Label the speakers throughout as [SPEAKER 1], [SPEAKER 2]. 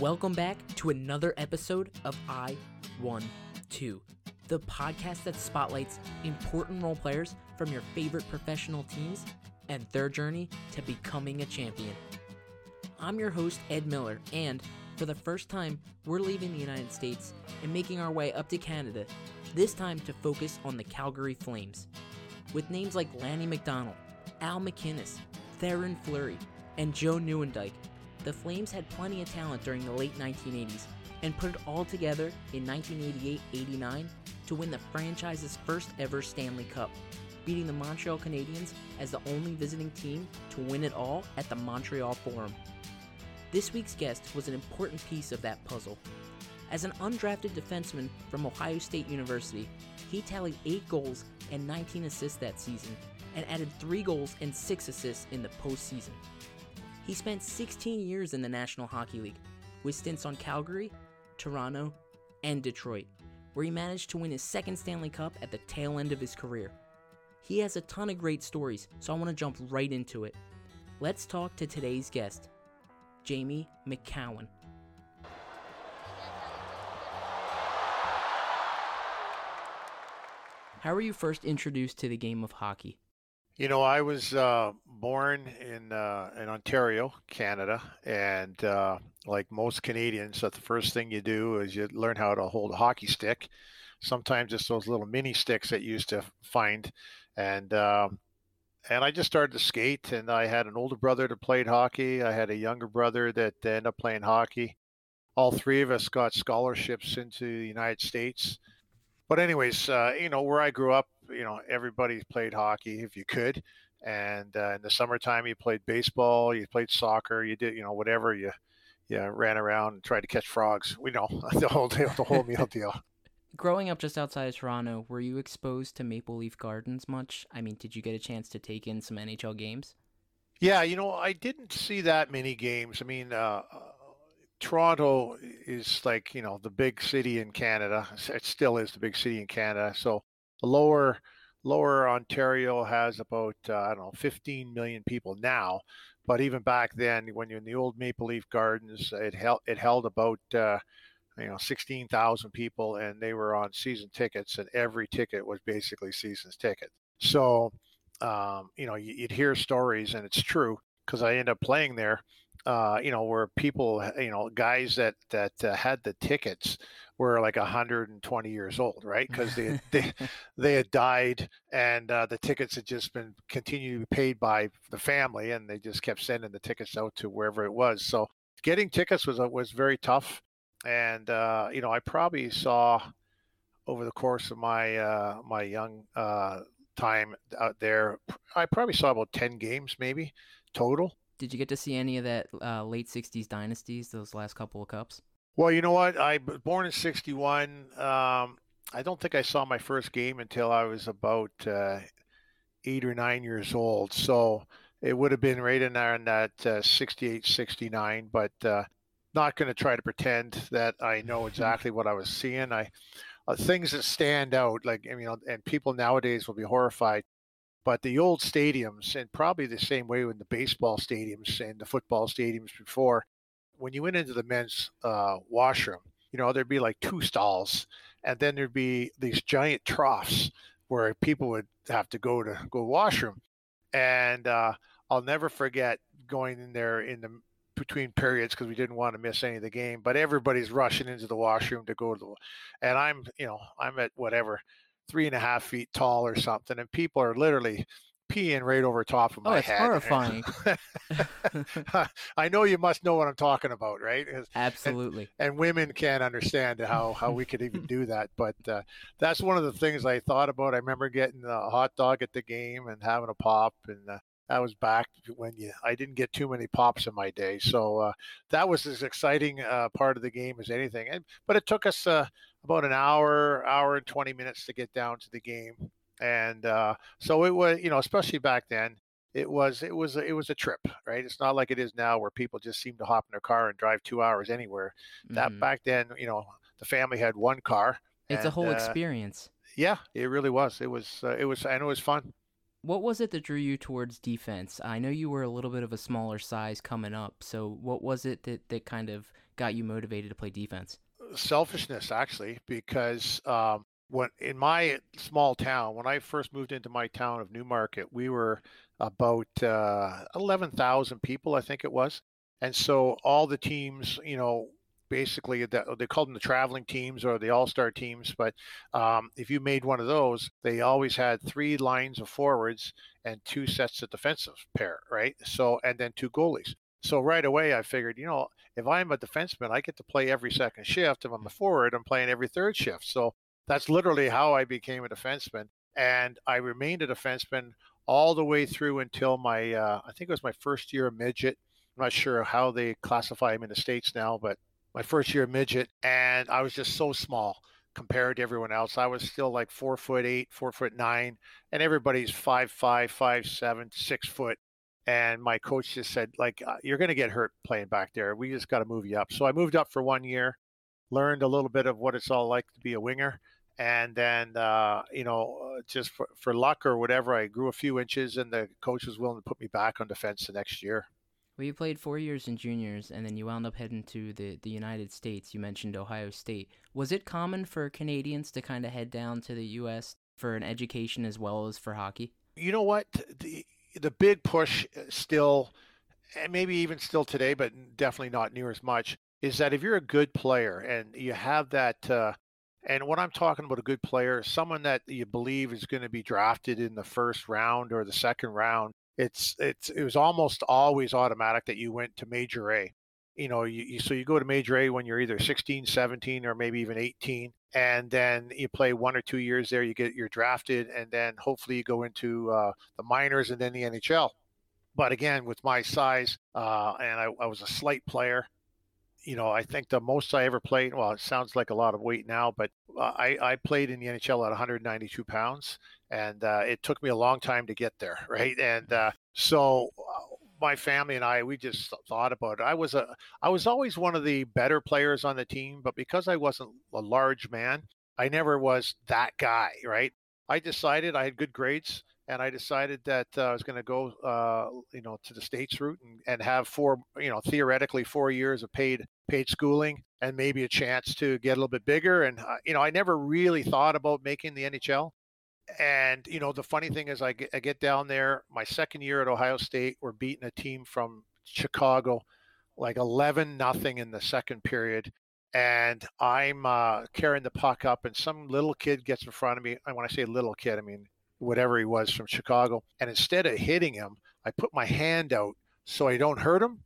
[SPEAKER 1] Welcome back to another episode of I Won 2, the podcast that spotlights important role players from your favorite professional teams and their journey to becoming a champion. I'm your host, Ed Miller, and for the first time, we're leaving the United States and making our way up to Canada, this time to focus on the Calgary Flames. With names like Lanny McDonald, Al MacInnis, Theoren Fleury, and Joe Nieuwendyk, the Flames had plenty of talent during the late 1980s and put it all together in 1988-89 to win the franchise's first ever Stanley Cup, beating the Montreal Canadiens as the only visiting team to win it all at the Montreal Forum. This week's guest was an important piece of that puzzle. As an undrafted defenseman from Ohio State University, he tallied 8 goals and 19 assists that season and added 3 goals and 6 assists in the postseason. He spent 16 years in the National Hockey League, with stints on Calgary, Toronto, and Detroit, where he managed to win his second Stanley Cup at the tail end of his career. He has a ton of great stories, so I want to jump right into it. Let's talk to today's guest, Jamie Macoun. How were you first introduced to the game of hockey?
[SPEAKER 2] You know, I was uh, born in uh, in Ontario, Canada, and uh, like most Canadians, that the first thing you do is you learn how to hold a hockey stick. Sometimes it's those little mini sticks that you used to find, and um, and I just started to skate. And I had an older brother that played hockey. I had a younger brother that ended up playing hockey. All three of us got scholarships into the United States. But anyways, uh, you know where I grew up, you know everybody played hockey if you could, and uh, in the summertime you played baseball, you played soccer, you did you know whatever you you ran around and tried to catch frogs. We know the whole deal, the whole meal deal.
[SPEAKER 1] Growing up just outside of Toronto, were you exposed to Maple Leaf Gardens much? I mean, did you get a chance to take in some NHL games?
[SPEAKER 2] Yeah, you know, I didn't see that many games. I mean, uh, Toronto is like you know the big city in Canada. It still is the big city in Canada. So lower lower Ontario has about uh, I don't know 15 million people now, but even back then, when you're in the old Maple Leaf Gardens, it held it held about uh, you know 16,000 people, and they were on season tickets, and every ticket was basically season's ticket. So um, you know you'd hear stories, and it's true because I end up playing there uh, you know, where people, you know, guys that that uh, had the tickets were like 120 years old, right? Because they, they they had died, and uh, the tickets had just been continued to be paid by the family, and they just kept sending the tickets out to wherever it was. So getting tickets was uh, was very tough, and uh, you know, I probably saw over the course of my uh, my young time out there, I probably saw about 10 games maybe total
[SPEAKER 1] did you get to see any of that uh, late '60s dynasties? Those last couple of cups.
[SPEAKER 2] Well, you know what? I was born in '61. Um, I don't think I saw my first game until I was about uh, eight or nine years old. So it would have been right in there in that uh, 68, 69. But uh, not going to try to pretend that I know exactly what I was seeing. I uh, things that stand out, like you know, and people nowadays will be horrified but the old stadiums, and probably the same way with the baseball stadiums and the football stadiums before, when you went into the men's uh, washroom, you know, there'd be like two stalls, and then there'd be these giant troughs where people would have to go to go washroom. And uh, I'll never forget going in there in the between periods because we didn't want to miss any of the game. But everybody's rushing into the washroom to go to the, and I'm, you know, I'm at whatever three and a half feet tall or something, and people are literally peeing right over top of
[SPEAKER 1] oh,
[SPEAKER 2] my
[SPEAKER 1] it's
[SPEAKER 2] head.
[SPEAKER 1] horrifying.
[SPEAKER 2] I know you must know what I'm talking about, right?
[SPEAKER 1] Absolutely.
[SPEAKER 2] And, and, women can't understand how, how we could even do that. But uh, that's one of the things I thought about. I remember getting a hot dog at the game and having a pop, and uh, that was back when you I didn't get too many pops in my day. So uh, that was as exciting uh, part of the game as anything. And but it took us uh, about an hour, hour and 20 minutes to get down to the game. And uh, so it was, you know, especially back then, it was it was it was a trip, right? It's not like it is now where people just seem to hop in their car and drive two hours anywhere. Mm-hmm. That back then, you know, the family had one car.
[SPEAKER 1] It's
[SPEAKER 2] and,
[SPEAKER 1] a whole uh, experience.
[SPEAKER 2] Yeah, it really was. It was uh, it was and it was fun.
[SPEAKER 1] What was it that drew you towards defense? I know you were a little bit of a smaller size coming up. So what was it that, that kind of got you motivated to play defense?
[SPEAKER 2] Selfishness, actually, because um, when in my small town, when I first moved into my town of Newmarket, we were about uh, 11,000 people, I think it was. And so all the teams, you know, basically they called them the traveling teams or the all-star teams but um, if you made one of those they always had three lines of forwards and two sets of defensive pair right so and then two goalies so right away i figured you know if i'm a defenseman i get to play every second shift if i'm a forward i'm playing every third shift so that's literally how i became a defenseman and i remained a defenseman all the way through until my uh, i think it was my first year of midget I'm not sure how they classify them in the states now, but my first year midget, and I was just so small compared to everyone else. I was still like four foot eight, four foot nine, and everybody's five five, five seven, six foot. And my coach just said, like, uh, you're going to get hurt playing back there. We just got to move you up. So I moved up for one year, learned a little bit of what it's all like to be a winger. And then, uh, you know, uh, just for, for luck or whatever, I grew a few inches, and the coach was willing to put me back on defense the next year.
[SPEAKER 1] Well, you played four years in juniors, and then you wound up heading to the, the United States. You mentioned Ohio State. Was it common for Canadians to kind of head down to the U.S. for an education as well as for hockey?
[SPEAKER 2] You know what? The, the big push uh, still, and maybe even still today, but definitely not near as much, is that if you're a good player and you have that, uh, and when I'm talking about a good player, someone that you believe is going to be drafted in the first round or the second round, it's it's it was almost always automatic that you went to major A. You know, you, you, so you go to major A when you're either 16, 17, or maybe even 18, and then you play one or two years there. You get you're drafted, and then hopefully you go into uh, the minors and then the NHL. But again, with my size, uh, and I, I was a slight player, you know, I think the most I ever played, well, it sounds like a lot of weight now, but uh, I, I played in the NHL at 192 pounds, and uh, it took me a long time to get there, right? And uh, so uh, my family and I, we just thought about it. I was a, I was always one of the better players on the team, but because I wasn't a large man, I never was that guy, right? I decided I had good grades and I decided that uh, I was going to go, uh, you know, to the states route and, and have four, you know, theoretically four years of paid paid schooling and maybe a chance to get a little bit bigger. And uh, you know, I never really thought about making the NHL. And you know, the funny thing is, I get, I get down there. My second year at Ohio State, we're beating a team from Chicago, like eleven nothing in the second period. And I'm uh, carrying the puck up, and some little kid gets in front of me. And when I say little kid, I mean whatever he was from Chicago. And instead of hitting him, I put my hand out so I don't hurt him.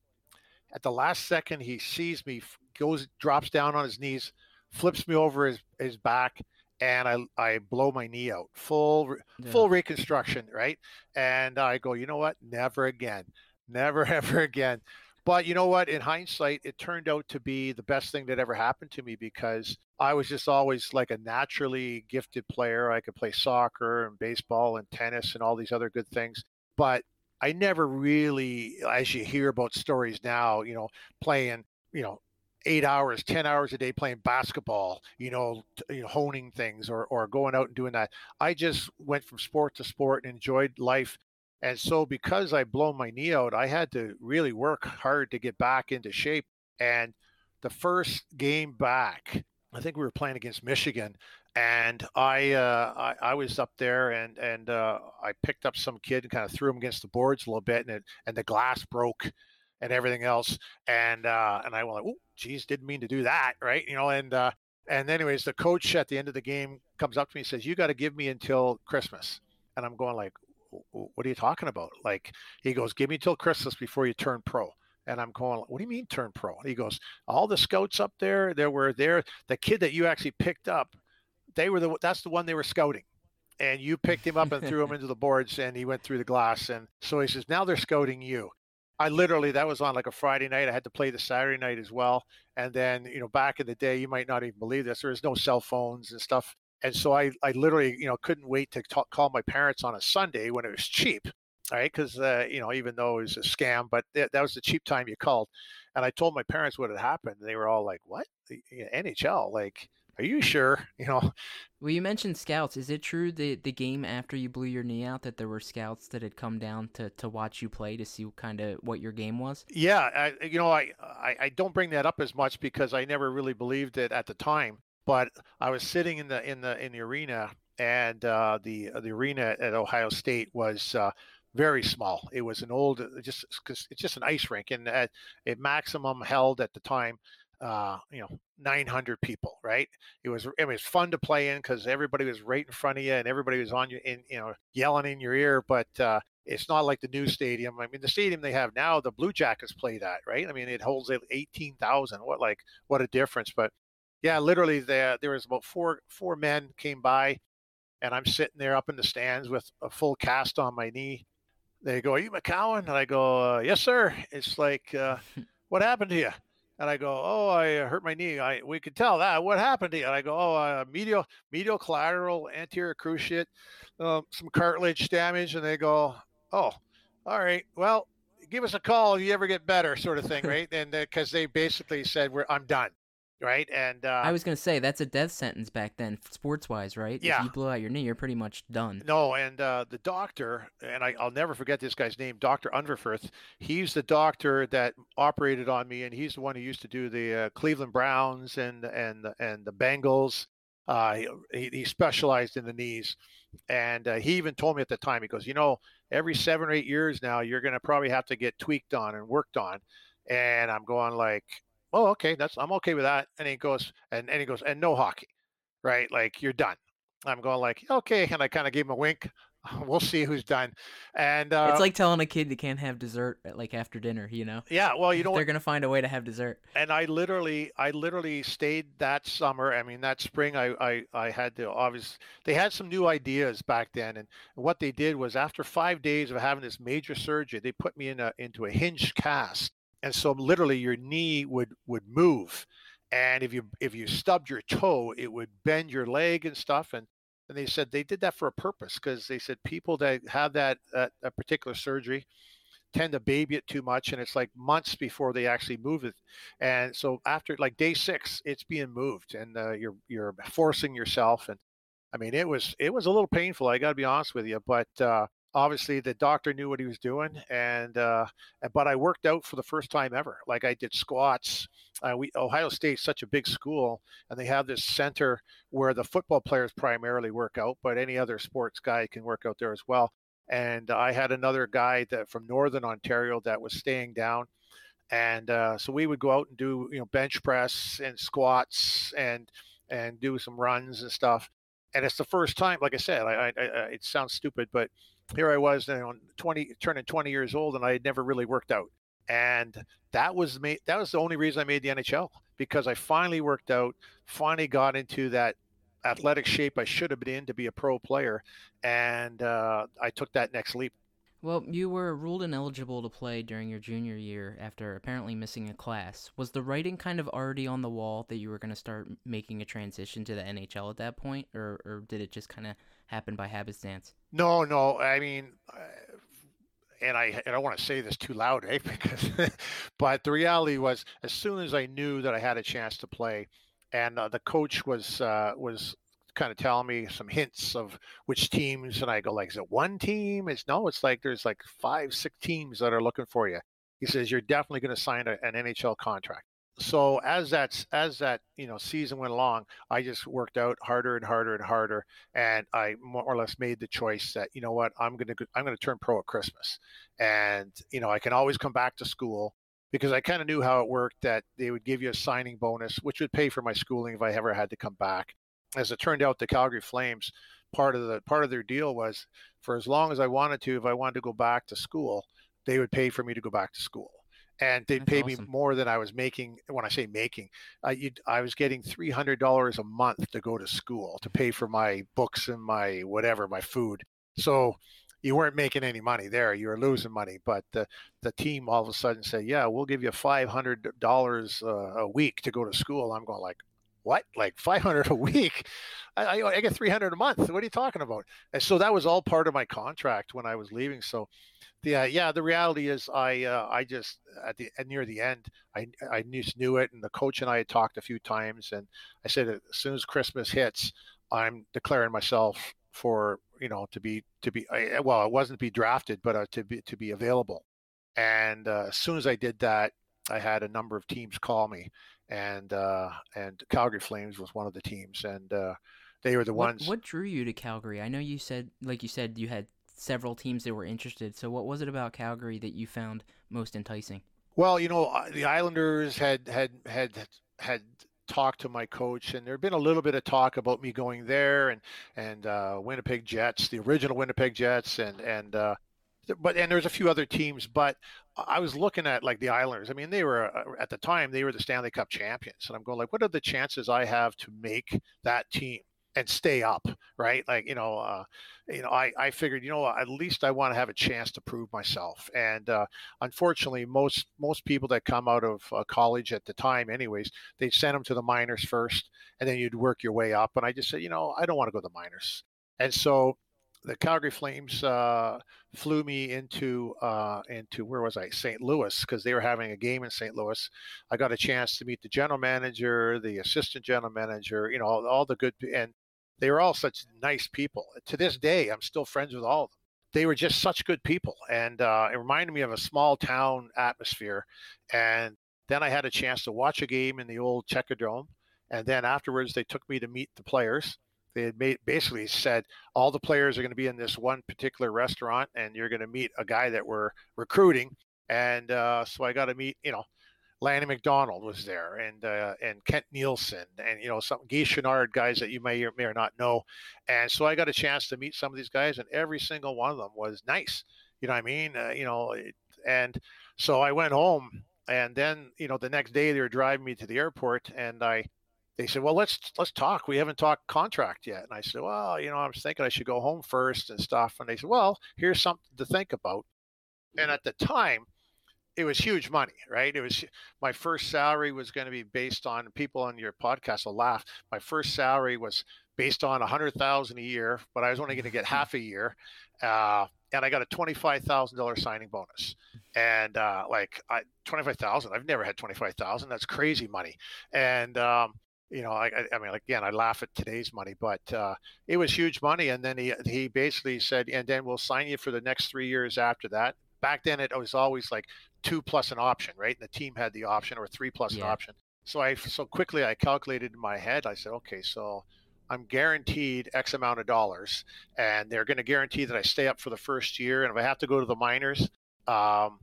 [SPEAKER 2] At the last second, he sees me, goes, drops down on his knees, flips me over his, his back, and I, I blow my knee out. Full, yeah. full reconstruction, right? And I go, you know what? Never again. Never, ever again. But you know what? In hindsight, it turned out to be the best thing that ever happened to me because I was just always like a naturally gifted player. I could play soccer and baseball and tennis and all these other good things. But I never really, as you hear about stories now, you know, playing, you know, eight hours, 10 hours a day playing basketball, you know, you know, honing things or, or going out and doing that. I just went from sport to sport and enjoyed life and so because I blown my knee out, I had to really work hard to get back into shape. And the first game back, I think we were playing against Michigan, and I uh, I, I, was up there and and uh, I picked up some kid and kind of threw him against the boards a little bit, and it, and the glass broke and everything else, and uh, and I went like, oh, geez, didn't mean to do that, right? You know, and uh, and anyways, the coach at the end of the game comes up to me and says, "You got to give me until Christmas," and I'm going like, what are you talking about? Like, he goes, give me until Christmas before you turn pro. And I'm going, what do you mean turn pro? And he goes, all the scouts up there, there were there, the kid that you actually picked up, they were the, that's the one they were scouting. And you picked him up and threw him into the boards and he went through the glass. And so he says, now they're scouting you. I literally, that was on like a Friday night. I had to play the Saturday night as well. And then, you know, back in the day, you might not even believe this. There was no cell phones and stuff and so I, I literally, you know, couldn't wait to talk, call my parents on a Sunday when it was cheap, right? Because, uh, you know, even though it was a scam, but th- that was the cheap time you called. And I told my parents what had happened. And they were all like, what? you know NHL? Like, are you sure? You know.
[SPEAKER 1] Well, you mentioned scouts. Is it true that the game after you blew your knee out that there were scouts that had come down to, to watch you play to see kind of what your game was?
[SPEAKER 2] Yeah, I, you know, I, I I don't bring that up as much because I never really believed it at the time. But I was sitting in the in the in the arena, and uh, the the arena at Ohio State was. Uh, very small. It was an old, just because it's just an ice rink, and at, it maximum held at the time uh, you know, 900 people, right? It was it was fun to play in because everybody was right in front of you and everybody was on you, in you know, yelling in your ear. But uh, it's not like the new stadium. I mean, the stadium they have now, the Blue Jackets play that, right? I mean, it holds 18,000. What like what a difference! But yeah, literally, there there was about four four men came by, and I'm sitting there up in the stands with a full cast on my knee. They go, "Are you Macoun?" And I go, uh, "Yes, sir." It's like, uh, "What happened to you?" And I go, oh, I hurt my knee. I we could tell that. What happened to you? And I go, oh, uh, medial medial collateral anterior cruciate, uh, some cartilage damage. And they go, oh, all right. Well, give us a call if you ever get better, sort of thing, right? and because uh, they basically said, we're I'm done right? And uh,
[SPEAKER 1] I was gonna say that's a death sentence back then, sports wise, right?
[SPEAKER 2] Yeah.
[SPEAKER 1] If you blow out your knee, you're pretty much done.
[SPEAKER 2] No, and uh, the doctor, and I, will never forget this guy's name, Doctor Underfirth. He's the doctor that operated on me, and he's the one who used to do the uh, Cleveland Browns and and and the Bengals. Uh, he, he specialized in the knees, and uh, he even told me at the time, he goes, you know, every seven or eight years now, you're gonna probably have to get tweaked on and worked on. And I'm going like, oh, okay, that's I'm okay with that. And he goes, and, and he goes, and no hockey, right? Like you're done. I'm going like, okay, and I kind of gave him a wink. We'll see who's done. And uh,
[SPEAKER 1] it's like telling a kid you can't have dessert at, like after dinner, you know?
[SPEAKER 2] Yeah, well, you know,
[SPEAKER 1] they're gonna find a way to have dessert.
[SPEAKER 2] And I literally, I literally stayed that summer. I mean, that spring, I, I, I had to obviously. They had some new ideas back then, and what they did was after five days of having this major surgery, they put me in a into a hinged cast and so literally your knee would would move and if you if you stubbed your toe it would bend your leg and stuff and and they said they did that for a purpose because they said people that have that, a particular surgery tend to baby it too much and it's like months before they actually move it and so after like day six it's being moved and uh, you're you're forcing yourself and i mean it was it was a little painful i got to be honest with you but uh, obviously the doctor knew what he was doing and uh, but i worked out for the first time ever. Like i did squats. Uh, we ohio state's such a big school and they have this center where the football players primarily work out but any other sports guy can work out there as well. And i had another guy that from northern ontario that was staying down and uh, so we would go out and do you know bench press and squats and and do some runs and stuff. And it's the first time like i said I, I, I it sounds stupid but here I was, you know, 20, turning 20 years old, and I had never really worked out. And that was me. That was the only reason I made the NHL because I finally worked out, finally got into that athletic shape I should have been in to be a pro player, and uh, I took that next leap.
[SPEAKER 1] Well, you were ruled ineligible to play during your junior year after apparently missing a class. Was the writing kind of already on the wall that you were going to start making a transition to the NHL at that point, or, or did it just kind of happen by happenstance?
[SPEAKER 2] No, no. I mean, uh, and I, I don't want to say this too loud, eh? Because, but the reality was, as soon as I knew that I had a chance to play, and uh, the coach was uh, was kind of telling me some hints of which teams, and I go like, is it one team? It's no, it's like there's like five, six teams that are looking for you. He says you're definitely going to sign a, an NHL contract so as that as that you know season went along i just worked out harder and harder and harder and i more or less made the choice that you know what? I'm going to i'm going to turn pro at christmas. And you know i can always come back to school because i kind of knew how it worked that they would give you a signing bonus which would pay for my schooling if i ever had to come back. As it turned out the calgary flames part of the part of their deal was for as long as i wanted to if i wanted to go back to school they would pay for me to go back to school and they paid awesome. me more than I was making. When I say making, uh, I was getting three hundred dollars a month to go to school to pay for my books and my whatever, my food. So you weren't making any money there; you were losing money. But the the team all of a sudden said, "Yeah, we'll give you five hundred dollars uh, a week to go to school." I'm going like, what? Like 500 a week? I, I, get 300 a month. What are you talking about? And so that was all part of my contract when I was leaving. So, yeah, yeah. The reality is, I, uh, I just at the near the end, I, I just knew it, and the coach and I had talked a few times, and I said as soon as Christmas hits, I'm declaring myself for you know to be to be well, it wasn't to be drafted, but uh, to be to be available. And uh, as soon as I did that, I had a number of teams call me, and uh, and Calgary Flames was one of the teams, and uh, they were the
[SPEAKER 1] what,
[SPEAKER 2] ones.
[SPEAKER 1] What drew you to Calgary? I know you said, like you said, you had several teams that were interested. So what was it about Calgary that you found most enticing?
[SPEAKER 2] Well, you know, the Islanders had had had had talked to my coach, and there had been a little bit of talk about me going there, and and uh, Winnipeg Jets, the original Winnipeg Jets, and and uh, but and there's a few other teams, but I was looking at like the Islanders. I mean, they were uh, at the time they were the Stanley Cup champions, and I'm going like, what are the chances I have to make that team and stay up, right? Like you know, uh, you know, I I figured you know at least I want to have a chance to prove myself, and uh, unfortunately, most most people that come out of uh, college at the time, anyways, they send them to the minors first, and then you'd work your way up. And I just said, you know, I don't want to go to the minors, and so the Calgary Flames uh, flew me into uh, into where was I? St. Louis because they were having a game in St. Louis. I got a chance to meet the general manager, the assistant general manager, you know, all, all the good and they were all such nice people. To this day, I'm still friends with all of them. They were just such good people, and uh, it reminded me of a small town atmosphere. And then I had a chance to watch a game in the old Checker Dome, and then afterwards they took me to meet the players they had made, basically said all the players are going to be in this one particular restaurant and you're going to meet a guy that we're recruiting. And uh, so i got to meet you know lanny mcdonald was there and uh, and kent nilsson and you know some guy chouinard guys that you may or may or not know. And so i got a chance to meet some of these guys and every single one of them was nice. You know what i mean? Uh, you know and so i went home and then you know the next day they were driving me to the airport and i they said, "Well, let's let's talk. We haven't talked contract yet." And I said, "Well, you know, I was thinking I should go home first and stuff." And they said, "Well, here's something to think about." And at the time, it was huge money, right? It was my first salary was going to be based on people on your podcast will laugh. My first salary was based on a hundred thousand a year, but I was only going to get half a year, uh, and I got a twenty five thousand dollar signing bonus. And uh, like I twenty five thousand, I've never had twenty five thousand. That's crazy money. And um, you know, I, I mean, again, I laugh at today's money, but uh, it was huge money. And then he he basically said, and then we'll sign you for the next three years after that. Back then, it was always like two plus an option, right? And the team had the option, or three plus yeah. an option. So I so quickly I calculated in my head. I said, okay, so I'm guaranteed X amount of dollars, and they're going to guarantee that I stay up for the first year. And if I have to go to the minors, um,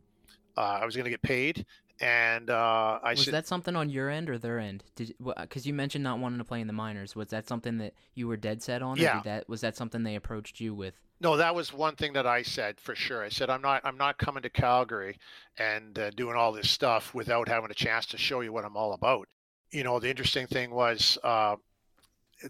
[SPEAKER 2] uh, I was going to get paid and uh, I
[SPEAKER 1] was that something on your end or their end? Did because you mentioned not wanting to play in the minors, was that something that you were dead set on?
[SPEAKER 2] Yeah.
[SPEAKER 1] that was that something they approached you with?
[SPEAKER 2] No, that was one thing that I said for sure. I said I'm not I'm not coming to Calgary and uh, doing all this stuff without having a chance to show you what I'm all about. You know, the interesting thing was uh,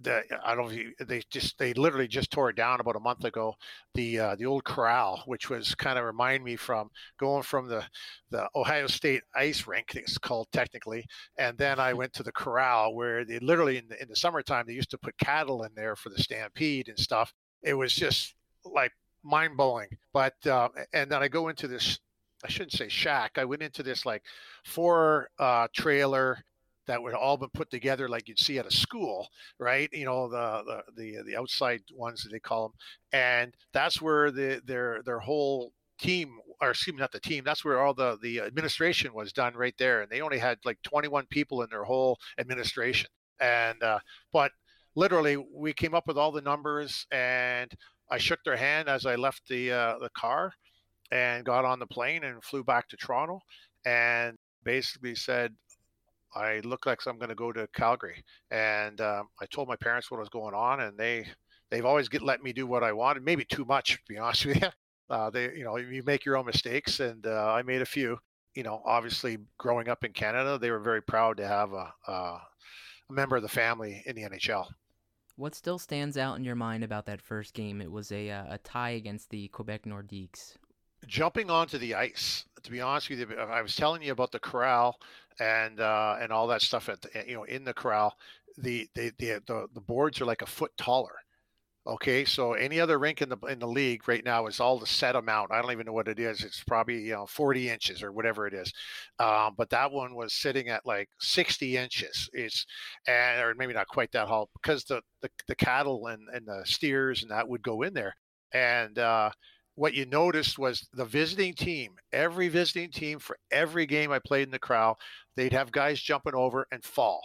[SPEAKER 2] the I don't know if you, they just they literally just tore it down about a month ago. The uh, the old corral, which was kind of remind me from going from the the Ohio State ice rink, it's called technically, and then I went to the corral where they literally in the, in the summertime they used to put cattle in there for the stampede and stuff. It was just like mind blowing. But uh, and then I go into this. I shouldn't say shack. I went into this like four uh, trailer that would all been put together like you'd see at a school, right? You know, the the the, the outside ones that they call them, and that's where the their their whole team or excuse me not the team that's where all the the administration was done right there and they only had like 21 people in their whole administration and uh, but literally we came up with all the numbers and i shook their hand as i left the uh, the car and got on the plane and flew back to toronto and basically said I look like I'm going to go to Calgary. And um, I told my parents what was going on, and they they've always get let me do what I wanted, maybe too much, to be honest with you. Uh, they, you know, you make your own mistakes, and uh, I made a few. You know, obviously, growing up in Canada, they were very proud to have a, a, a member of the family in the NHL.
[SPEAKER 1] What still stands out in your mind about that first game? It was a, uh, a tie against the Quebec Nordiques.
[SPEAKER 2] jumping onto the ice. To be honest with you, I was telling you about the corral and uh, and all that stuff at the, you know in the corral. The, the the the the boards are like a foot taller. Okay, so any other rink in the in the league right now is all the set amount. I don't even know what it is. It's probably you know 40 inches or whatever it is. Um, but that one was sitting at like 60 inches. It's and or maybe not quite that tall because the the, the cattle and and the steers and that would go in there. And uh, what you noticed was the visiting team, every visiting team for every game I played in the crowd, they'd have guys jumping over and fall.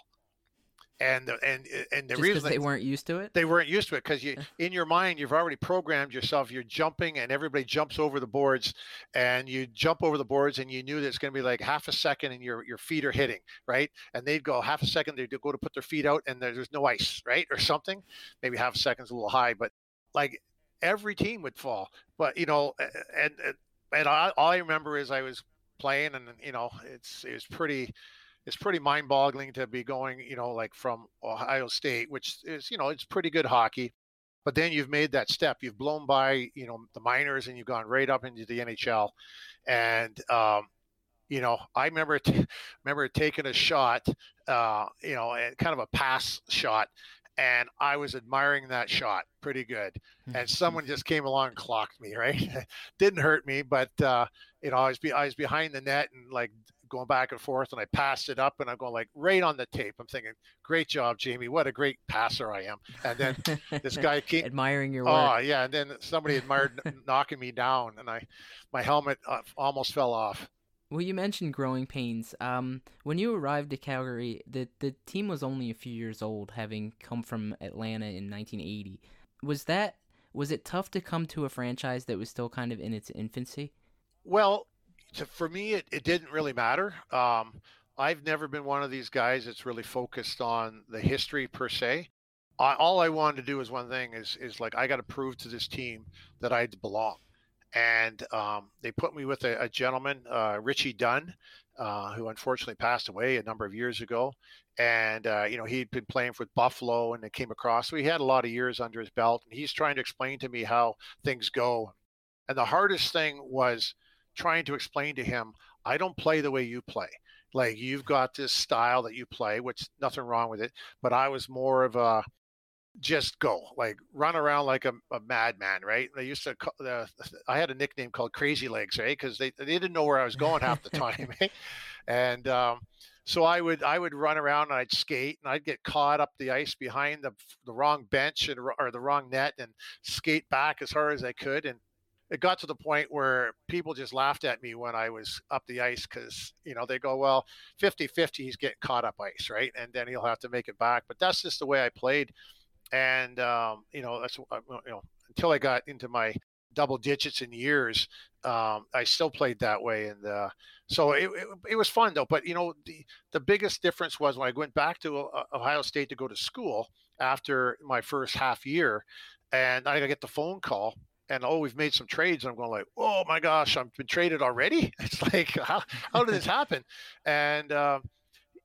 [SPEAKER 2] And and and the
[SPEAKER 1] Just
[SPEAKER 2] reason
[SPEAKER 1] they weren't used to it.
[SPEAKER 2] they weren't used to it because you eh. in your mind you've already programmed yourself you're jumping and everybody jumps over the boards and you jump over the boards and you knew that it's going to be like half a second and your your feet are hitting right and they'd go half a second they'd go to put their feet out and there's no ice right or something maybe half a second's a little high but like every team would fall. But you know, and and all I remember is I was playing, and you know, it's it's pretty it's pretty mind-boggling to be going, you know, like from Ohio State, which is you know it's pretty good hockey. But then you've made that step. You've blown by, you know, the minors, and you've gone right up into the NHL. And um, you know, I remember t- remember taking a shot, uh, you know, and kind of a pass shot, and I was admiring that shot pretty good. And mm-hmm. someone just came along and clocked me, right? Didn't hurt me, but uh, you know, I was be I was behind the net and like going back and forth, and I passed it up, and I'm going like right on the tape. I'm thinking, great job, Jamie. What a great passer I am. And then this guy came
[SPEAKER 1] admiring your
[SPEAKER 2] work.
[SPEAKER 1] Oh
[SPEAKER 2] yeah, and then somebody admired knocking me down, and I my helmet uh, almost fell off.
[SPEAKER 1] Well, you mentioned growing pains. Um, when you arrived at Calgary, the the team was only a few years old, having come from Atlanta in 1980. Was that was it tough to come to a franchise that was still kind of in its infancy?
[SPEAKER 2] Well, for me, it, it didn't really matter. Um, I've never been one of these guys that's really focused on the history per se. I, all I wanted to do is one thing is is like I got to prove to this team that I belong and um, they put me with a, a gentleman, uh, Richie Dunn, uh, who unfortunately passed away a number of years ago. And uh, you know he'd been playing with Buffalo, and it came across. So he had a lot of years under his belt, and he's trying to explain to me how things go. And the hardest thing was trying to explain to him, I don't play the way you play. Like you've got this style that you play, which nothing wrong with it. But I was more of a just go like run around like a, a madman right they used to uh, i had a nickname called crazy legs right because they, they didn't know where i was going half the time right? and um, so i would i would run around and i'd skate and i'd get caught up the ice behind the, the wrong bench and, or the wrong net and skate back as hard as i could and it got to the point where people just laughed at me when I was up the ice because, you know, they go, well, 50 50, he's getting caught up ice, right? And then he'll have to make it back. But that's just the way I played and um, you know that's uh, you know until I got into my double digits in years, um, I still played that way, and uh, so it, it, it, was fun though. But you know the the biggest difference was when I went back to uh, Ohio State to go to school after my first half year, and I get the phone call. And oh, we've made some trades. And I'm going like, oh my gosh, I've been traded already. It's like, how, how did this happen? And uh,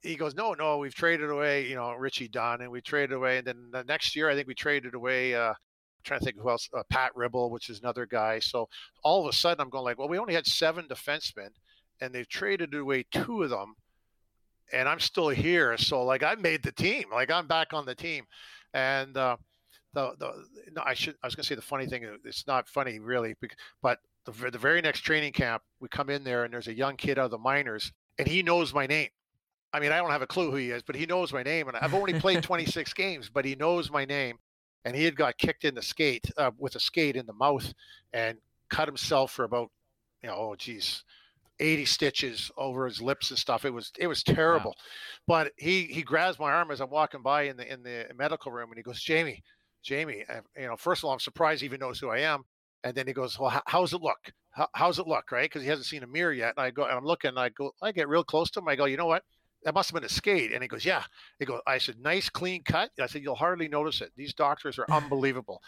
[SPEAKER 2] he goes, no, no, we've traded away, you know, Richie Dunn, and we traded away, and then the next year I think we traded away. Uh, I'm trying to think who else, uh, Pat Ribble, which is another guy. So all of a sudden I'm going like, well, we only had seven defensemen, and they've traded away two of them, and I'm still here. So like I made the team, like I'm back on the team, and uh, the the no, I should I was gonna say the funny thing, it's not funny really, but the, the very next training camp we come in there and there's a young kid out of the minors and he knows my name I mean, I don't have a clue who he is, but he knows my name, and I've only played 26 games, but he knows my name. And he had got kicked in the skate uh, with a skate in the mouth and cut himself for about, you know, oh geez, 80 stitches over his lips and stuff. It was it was terrible. Wow. But he he grabs my arm as I'm walking by in the in the medical room, and he goes, Jamie, Jamie, you know, first of all, I'm surprised he even knows who I am. And then he goes, well, how, how's it look? How, how's it look? Right? Because he hasn't seen a mirror yet. And I go, and I'm looking, and I go, I get real close to him. I go, you know what? That must have been a skate. And he goes, yeah. He goes, I said, nice clean cut. I said, you'll hardly notice it. These doctors are unbelievable.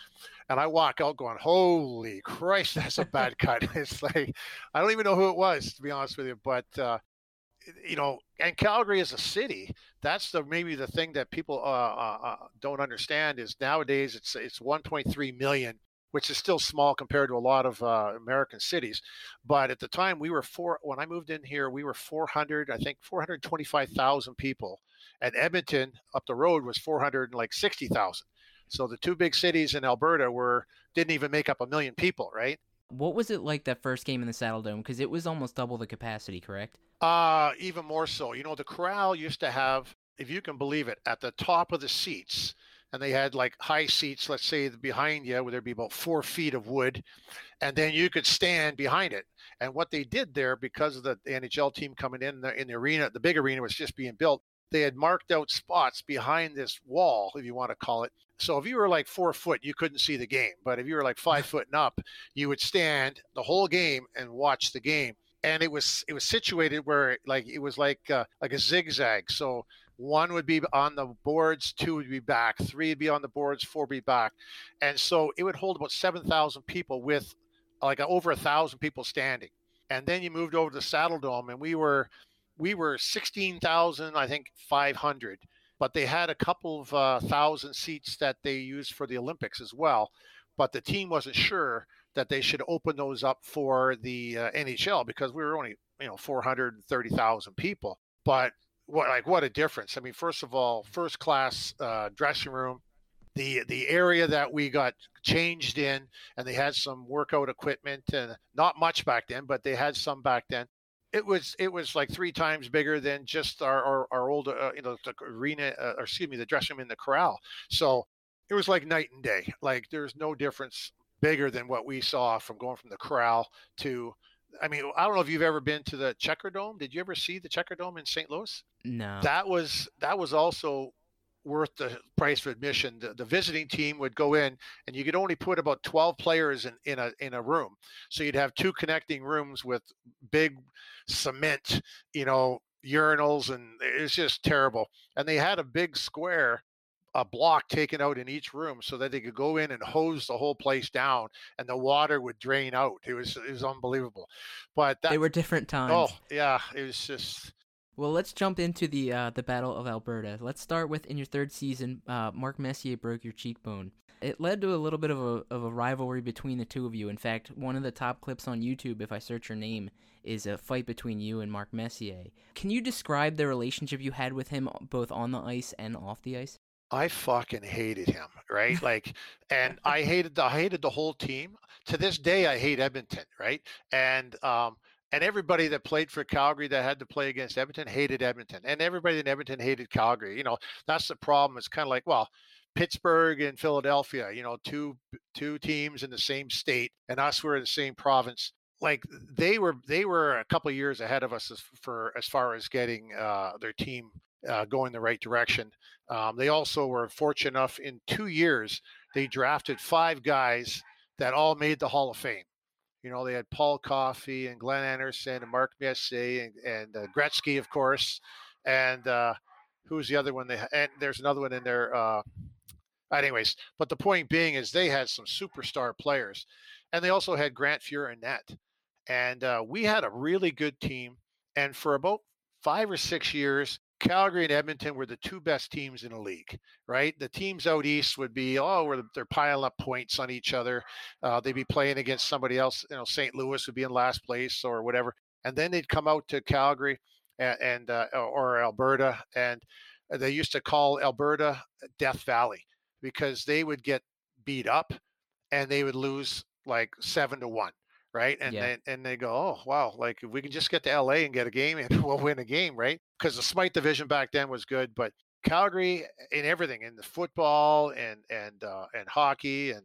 [SPEAKER 2] and I walk out going, holy Christ, that's a bad cut. It's like, I don't even know who it was, to be honest with you. But, uh, you know, and Calgary is a city. That's the maybe the thing that people uh, uh, uh don't understand is nowadays it's it's 1.3 million which is still small compared to a lot of uh, American cities. But at the time, we were four. When I moved in here, we were 400, I think 425,000 people. And Edmonton up the road was 400 like 60,000. So the two big cities in Alberta were didn't even make up a million people, right?
[SPEAKER 1] What was it like that first game in the Saddledome? Because it was almost double the capacity, correct?
[SPEAKER 2] Uh, even more so. You know, the corral used to have, if you can believe it, at the top of the seats, and they had like high seats, let's say behind you, where there'd be about four feet of wood, and then you could stand behind it. And what they did there, because of the NHL team coming in the, in the arena, the big arena was just being built, they had marked out spots behind this wall, if you want to call it. So if you were like four foot, you couldn't see the game. But if you were like five foot and up, you would stand the whole game and watch the game. And it was it was situated where like it was like uh, like a zigzag. So one would be on the boards, two would be back, three would be on the boards, four would be back, and so it would hold about seven thousand people with like over a thousand people standing. And then you moved over to the Saddledome, and we were we were 16,000, I think 500, but they had a couple of uh, thousand seats that they used for the Olympics as well. But the team wasn't sure that they should open those up for the uh, NHL because we were only, you know, 430,000 people. But what, like, what a difference. I mean, first of all, first class uh, dressing room, the the area that we got changed in and they had some workout equipment and not much back then but they had some back then. It was it was like three times bigger than just our our, our old uh, you know the arena uh, or excuse me the dressing room in the corral. So it was like night and day. Like there's no difference bigger than what we saw from going from the corral to I mean, I don't know if you've ever been to the Checker Dome. Did you ever see the Checker Dome in St. Louis?
[SPEAKER 1] No.
[SPEAKER 2] That was that was also worth the price for admission. The, the, visiting team would go in, and you could only put about 12 players in, in a in a room. So you'd have two connecting rooms with big cement, you know, urinals, and it was just terrible. And they had a big square. A block taken out in each room so that they could go in and hose the whole place down, and the water would drain out. It was it was unbelievable, but that,
[SPEAKER 1] they were different times.
[SPEAKER 2] Oh yeah, it was just
[SPEAKER 1] well, let's jump into the uh, the Battle of Alberta. Let's start with in your third season, uh, Mark Messier broke your cheekbone. It led to a little bit of a of a rivalry between the two of you. In fact, one of the top clips on YouTube, if I search your name, is a fight between you and Mark Messier. Can you describe the relationship you had with him, both on the ice and off the ice?
[SPEAKER 2] I fucking hated him, right? Like, and I hated the I hated the whole team. To this day, I hate Edmonton, right? And um, and everybody that played for Calgary that had to play against Edmonton hated Edmonton, and everybody in Edmonton hated Calgary. You know, that's the problem. It's kind of like, well, Pittsburgh and Philadelphia, you know, two two teams in the same state, and us were in the same province. Like they were, they were a couple years ahead of us as for as far as getting uh, their team uh, going the right direction. Um, they also were fortunate enough in two years they drafted five guys that all made the Hall of Fame. You know, they had Paul Coffey and Glenn Anderson and Mark Messier and, and uh, Gretzky, of course. And uh, who's the other one? They and there's another one in there. Uh, anyways, but the point being is they had some superstar players, and they also had Grant net. And uh, we had a really good team. And for about five or six years, Calgary and Edmonton were the two best teams in the league, right? The teams out east would be, oh, they're piling up points on each other. Uh, they'd be playing against somebody else. You know, St. Louis would be in last place or whatever. And then they'd come out to Calgary and, and uh, or Alberta, and they used to call Alberta Death Valley because they would get beat up and they would lose like seven to one right? And yeah. they, and they go, oh wow, like if we can just get to LA and get a game, and we'll win a game, right? Because the Smythe division back then was good, but Calgary in everything in the football and and uh, and hockey and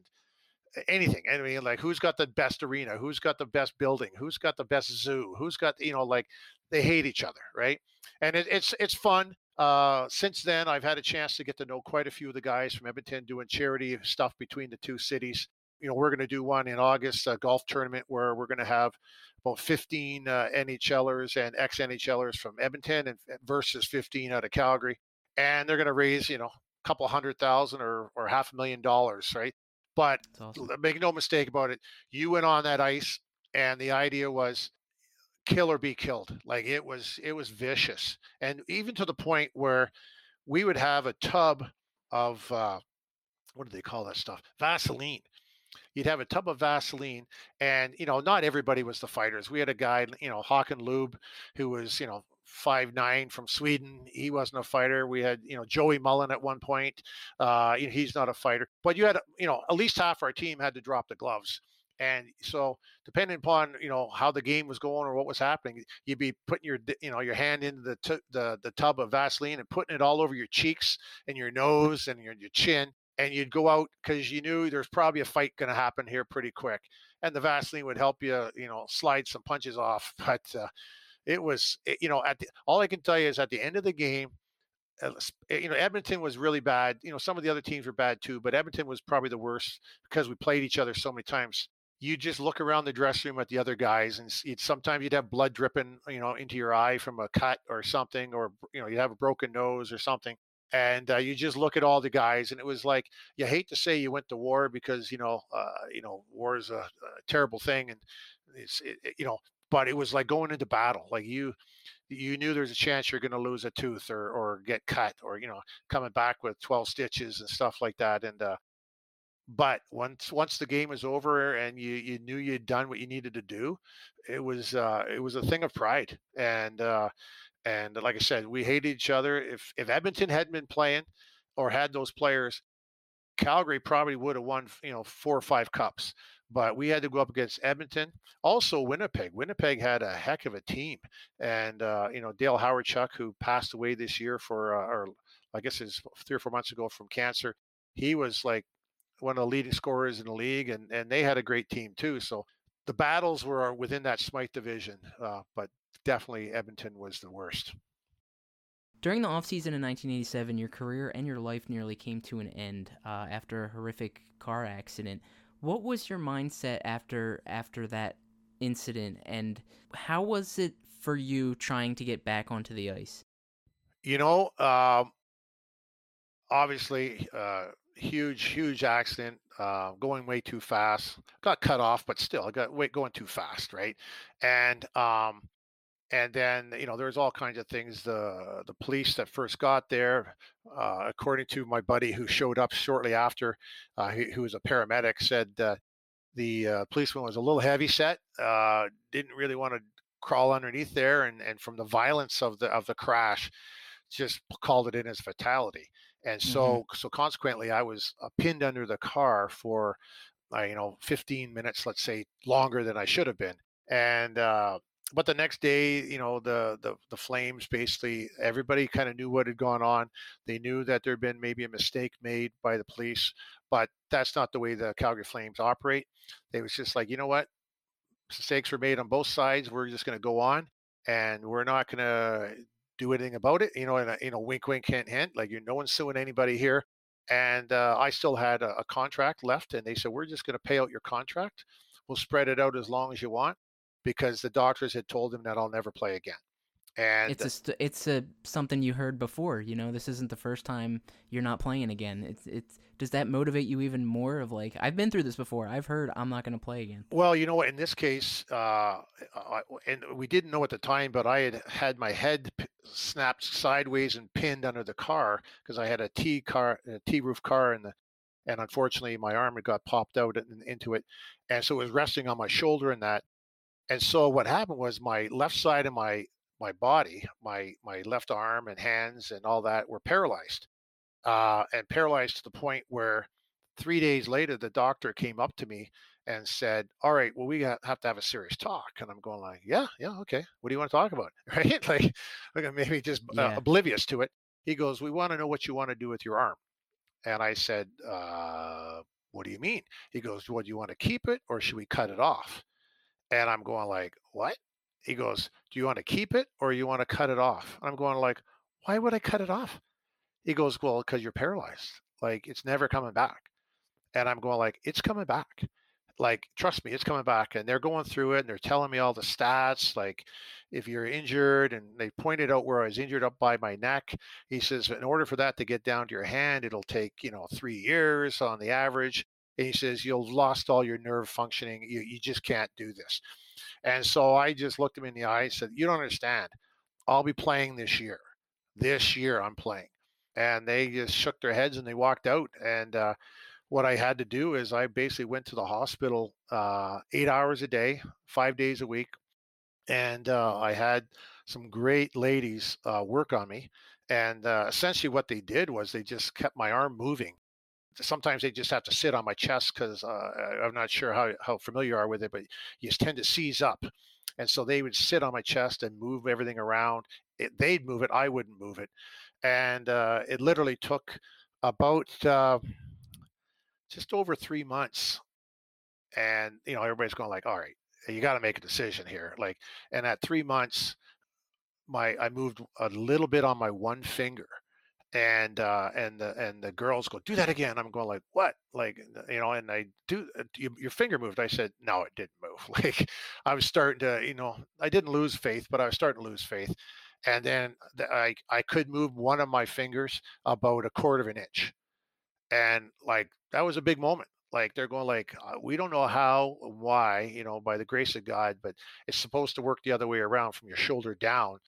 [SPEAKER 2] anything. I mean, like who's got the best arena? Who's got the best building? Who's got the best zoo? Who's got you know like they hate each other, right? And it, it's it's fun. Uh, since then, I've had a chance to get to know quite a few of the guys from Edmonton doing charity stuff between the two cities you know, we're going to do one in August, a golf tournament where we're going to have about 15 uh, NHLers and ex NHLers from Edmonton and versus 15 out of Calgary. And they're going to raise, you know, a couple hundred thousand or, or half a million dollars, right? But awesome. make no mistake about it. You went on that ice and the idea was kill or be killed. Like it was, it was vicious. And even to the point where we would have a tub of, uh, what do they call that stuff? Vaseline you'd have a tub of Vaseline, and you know, not everybody was the fighters. We had a guy, you know, Håkan Loob, who was, you know, five nine from Sweden. He wasn't a fighter. We had, you know, Joey Mullen at one point. Uh, he's not a fighter, but you had, you know, at least half our team had to drop the gloves. And so, depending upon you know how the game was going or what was happening, you'd be putting your you know your hand into the t- the the tub of Vaseline and putting it all over your cheeks and your nose and your, your chin, and you'd go out because you knew there's probably a fight going to happen here pretty quick, and the Vaseline would help you you know slide some punches off. But uh, it was it, you know at the, all I can tell you is at the end of the game, you know, Edmonton was really bad. You know, some of the other teams were bad too, but Edmonton was probably the worst because we played each other so many times you just look around the dressing room at the other guys and you'd, sometimes you'd have blood dripping you know into your eye from a cut or something or you know you have a broken nose or something and uh, you just look at all the guys and it was like you hate to say you went to war because you know uh, you know war is a, a terrible thing and it's it, you know but it was like going into battle like you you knew there's a chance you're going to lose a tooth or or get cut or you know coming back with 12 stitches and stuff like that and uh, but once once the game was over and you you knew you'd done what you needed to do, it was uh, it was a thing of pride. And uh, and like I said, we hated each other. If if Edmonton hadn't been playing or had those players, Calgary probably would have won you know four or five cups. But we had to go up against Edmonton, also Winnipeg. Winnipeg had a heck of a team, and uh, you know Dale Hawerchuk, who passed away this year for, uh, or I guess it's three or four months ago from cancer. He was like one of the leading scorers in the league, and and they had a great team too. So the battles were within that Smythe division, uh, but definitely Edmonton was the worst.
[SPEAKER 1] During the offseason in 1987, your career and your life nearly came to an end uh, after a horrific car accident. What was your mindset after after that incident, and how was it for you trying to get back onto the ice?
[SPEAKER 2] You know, um, obviously, uh, huge, huge accident, uh, going way too fast. Got cut off, but still, I got way, going too fast, right? And um, and then you know there's all kinds of things. The the police that first got there, uh, according to my buddy who showed up shortly after, uh, he, who was a paramedic, said uh, the uh, policeman was a little heavy set, uh, didn't really want to crawl underneath there, and and from the violence of the of the crash, just called it in as fatality and so mm-hmm. so consequently i was uh, pinned under the car for uh, you know 15 minutes let's say longer than i should have been and uh, but the next day you know the the, the flames basically everybody kind of knew what had gone on they knew that there had been maybe a mistake made by the police but that's not the way the calgary flames operate they was just like you know what mistakes were made on both sides we're just going to go on and we're not going to do anything about it. You know, and a, you know, wink, wink, hint, hint. Like you, no one's suing anybody here. And uh, I still had a, a contract left, and they said we're just going to pay out your contract. We'll spread it out as long as you want, because the doctors had told him that I'll never play again. And
[SPEAKER 1] it's a it's a something you heard before. You know, this isn't the first time you're not playing again. It's it's does that motivate you even more? Of like, I've been through this before. I've heard I'm not going to play again.
[SPEAKER 2] Well, you know what? In this case, uh, and we didn't know at the time, but I had had my head p- snapped sideways and pinned under the car because I had a T car, a T roof car, and the and unfortunately my arm had got popped out and, into it, and so it was resting on my shoulder and that. And so what happened was my left side of my my body, my my left arm and hands and all that were paralyzed, uh, and paralyzed to the point where three days later the doctor came up to me and said, "All right, well we have to have a serious talk." And I'm going like, "Yeah, yeah, okay. What do you want to talk about?" Right? like, like maybe just uh, yeah. uh, oblivious to it. He goes, "We want to know what you want to do with your arm." And I said, uh, "What do you mean?" He goes, "Well, do you want to keep it or should we cut it off?" And I'm going like, "What?" he goes, Do you want to keep it or you want to cut it off? And I'm going like, Why would I cut it off? He goes, Well, because you're paralyzed. Like it's never coming back. And I'm going like, It's coming back. Like, trust me, it's coming back. And they're going through it and they're telling me all the stats. Like, if you're injured, and they pointed out where I was injured up by my neck. He says, in order for that to get down to your hand, it'll take, you know, three years on the average. And he says, You've lost all your nerve functioning. You, you just can't do this. And so I just looked him in the eye and said, You don't understand. I'll be playing this year. This year I'm playing. And they just shook their heads and they walked out. And uh, what I had to do is I basically went to the hospital uh, eight hours a day, five days a week, and uh, I had some great ladies uh, work on me. And uh, essentially, what they did was they just kept my arm moving. Sometimes they just have to sit on my chest because uh, I'm not sure how, how familiar you are with it, but you tend to seize up. And so they would sit on my chest and move everything around. It, they'd move it, I wouldn't move it. And uh, it literally took about uh, just over three months. And, you know, everybody's going like, all right, you got to make a decision here. Like, and at three months, my I moved a little bit on my one finger, and uh, and the and the girls go, do that again. I'm going like, what? Like, you know, and I do. Uh, your finger moved. I said, no, it didn't move. Like, I was starting to, you know, I didn't lose faith, but I was starting to lose faith. And then I I could move one of my fingers about a quarter of an inch, and like that was a big moment like they're going like uh, we don't know how why you know by the grace of god but it's supposed to work the other way around from your shoulder down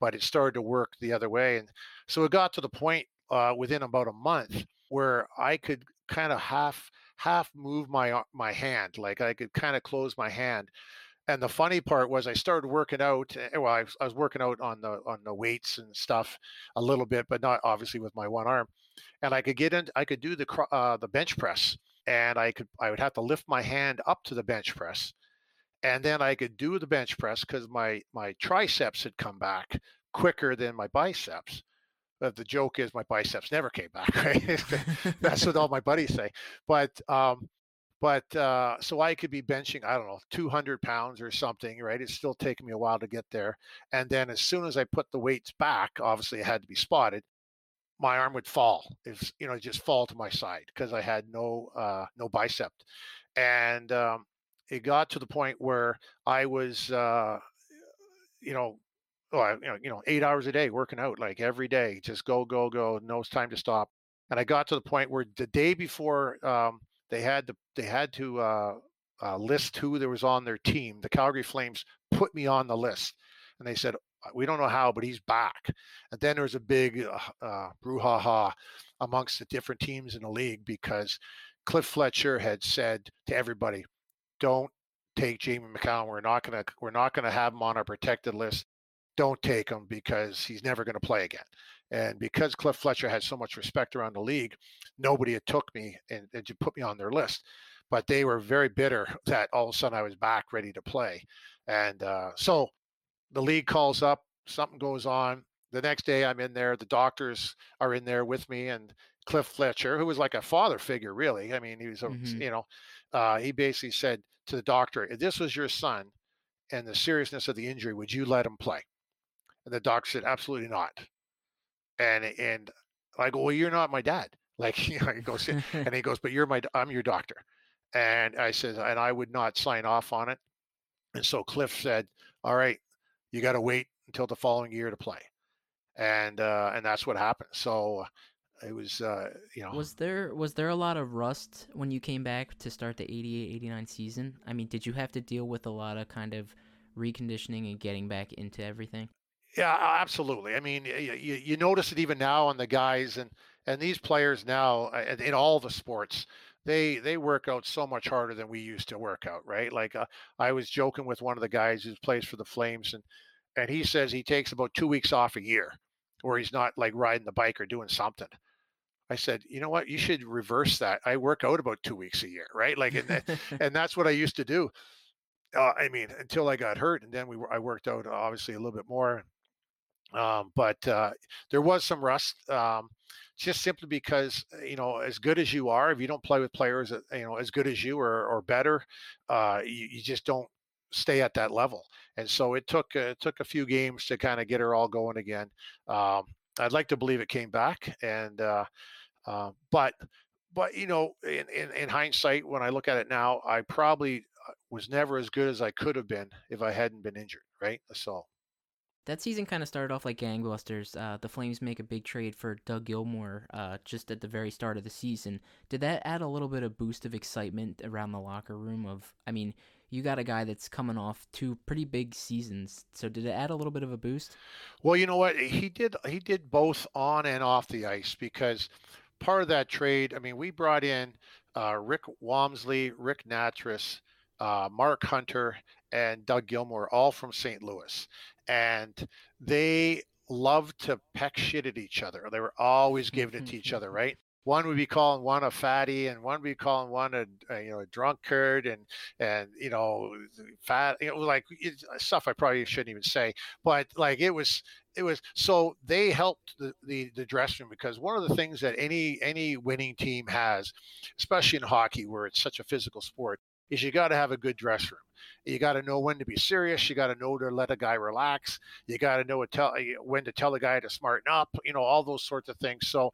[SPEAKER 2] but it started to work the other way and so it got to the point uh, within about a month where i could kind of half half move my my hand like i could kind of close my hand and the funny part was I started working out. Eh, well, I was, working out on the on the weights and stuff a little bit, but not obviously with my one arm. And I could get in. I could do the uh, the bench press, and I could I would have to lift my hand up to the bench press, and then I could do the bench press because my my triceps had come back quicker than my biceps. But the joke is my biceps never came back. Right? That's what all my buddies say. But um, but uh, so I could be benching, I don't know, 200 pounds or something, right? It's still taking me a while to get there. And then as soon as I put the weights back, obviously it had to be spotted. My arm would fall, if you know, just fall to my side because I had no uh, no bicep, and um, it got to the point where I was, uh, you know, oh, you know, you know, eight hours a day working out like every day, just go, go, go, no time to stop. And I got to the point where the day before um, they had to they had to uh, uh, list who there was on their team. The Calgary Flames put me on the list, and they said uh, we don't know how, but he's back. And then there was a big uh, uh, brouhaha amongst the different teams in the league because Cliff Fletcher had said to everybody, "Don't take Jamie Macoun. We're not gonna we're not gonna have him on our protected list. Don't take him because he's never going to play again." And because Cliff Fletcher had so much respect around the league, nobody had took me and, and put me on their list. But they were very bitter that all of a sudden I was back ready to play. And uh, so the league calls up, something goes on. The next day I'm in there. The doctors are in there with me, and Cliff Fletcher, who was like a father figure, really. I mean, he was, a, mm-hmm. you know, uh, he basically said to the doctor, "If this was your son, and the seriousness of the injury, would you let him play?" And the doctor said, "Absolutely not." and and I go, well, you're not my dad. Like you know, he goes, and he goes, but you're my, I'm your doctor. And I said, and I would not sign off on it. And so Cliff said, all right, you got to wait until the following year to play. And uh, and that's what happened. So it was uh, you know
[SPEAKER 1] was there was there a lot of rust when you came back to start the 88 89 season i mean did you have to deal with a lot of kind of reconditioning and getting back into everything
[SPEAKER 2] yeah, absolutely. I mean, you, you notice it even now on the guys and and these players now in all the sports. They they work out so much harder than we used to work out, right? Like uh, I was joking with one of the guys who plays for the Flames, and and he says he takes about two weeks off a year, where he's not like riding the bike or doing something. I said, you know what? You should reverse that. I work out about two weeks a year, right? Like, and, and that's what I used to do. Uh, I mean, until I got hurt, and then we I worked out obviously a little bit more. Um, but uh, there was some rust, um, just simply because uh, you know, as good as you are, if you don't play with players, you know, as good as you or, or better, uh, you, you, just don't stay at that level. And so it took uh, it took a few games to kind of get her all going again. Um, I'd like to believe it came back, and uh, uh, but but you know, in, in, in hindsight, when I look at it now, I probably was never as good as I could have been if I hadn't been injured. Right, so
[SPEAKER 1] that season kind of started off like gangbusters. Uh, the Flames make a big trade for Doug Gilmour uh, just at the very start of the season. Did that add a little bit of boost of excitement around the locker room? Of, I mean, you got a guy that's coming off two pretty big seasons. So did it add a little bit of a boost?
[SPEAKER 2] Well, you know what he did. He did both on and off the ice because part of that trade. I mean, we brought in uh, Rick Wamsley, Rick Nattrass, uh, Mark Hunter, and Doug Gilmour, all from St. Louis. And they loved to peck shit at each other. They were always giving it to each other, right? One would be calling one a fatty, and one would be calling one a, a you know a drunkard, and and you know fat. It was like stuff I probably shouldn't even say, but like it was it was so they helped the, the the dressing room because one of the things that any any winning team has, especially in hockey where it's such a physical sport, is you got to have a good dress room. You got to know when to be serious. You got to know to let a guy relax. You got to know tell, when to tell a guy to smarten up. You know all those sorts of things. So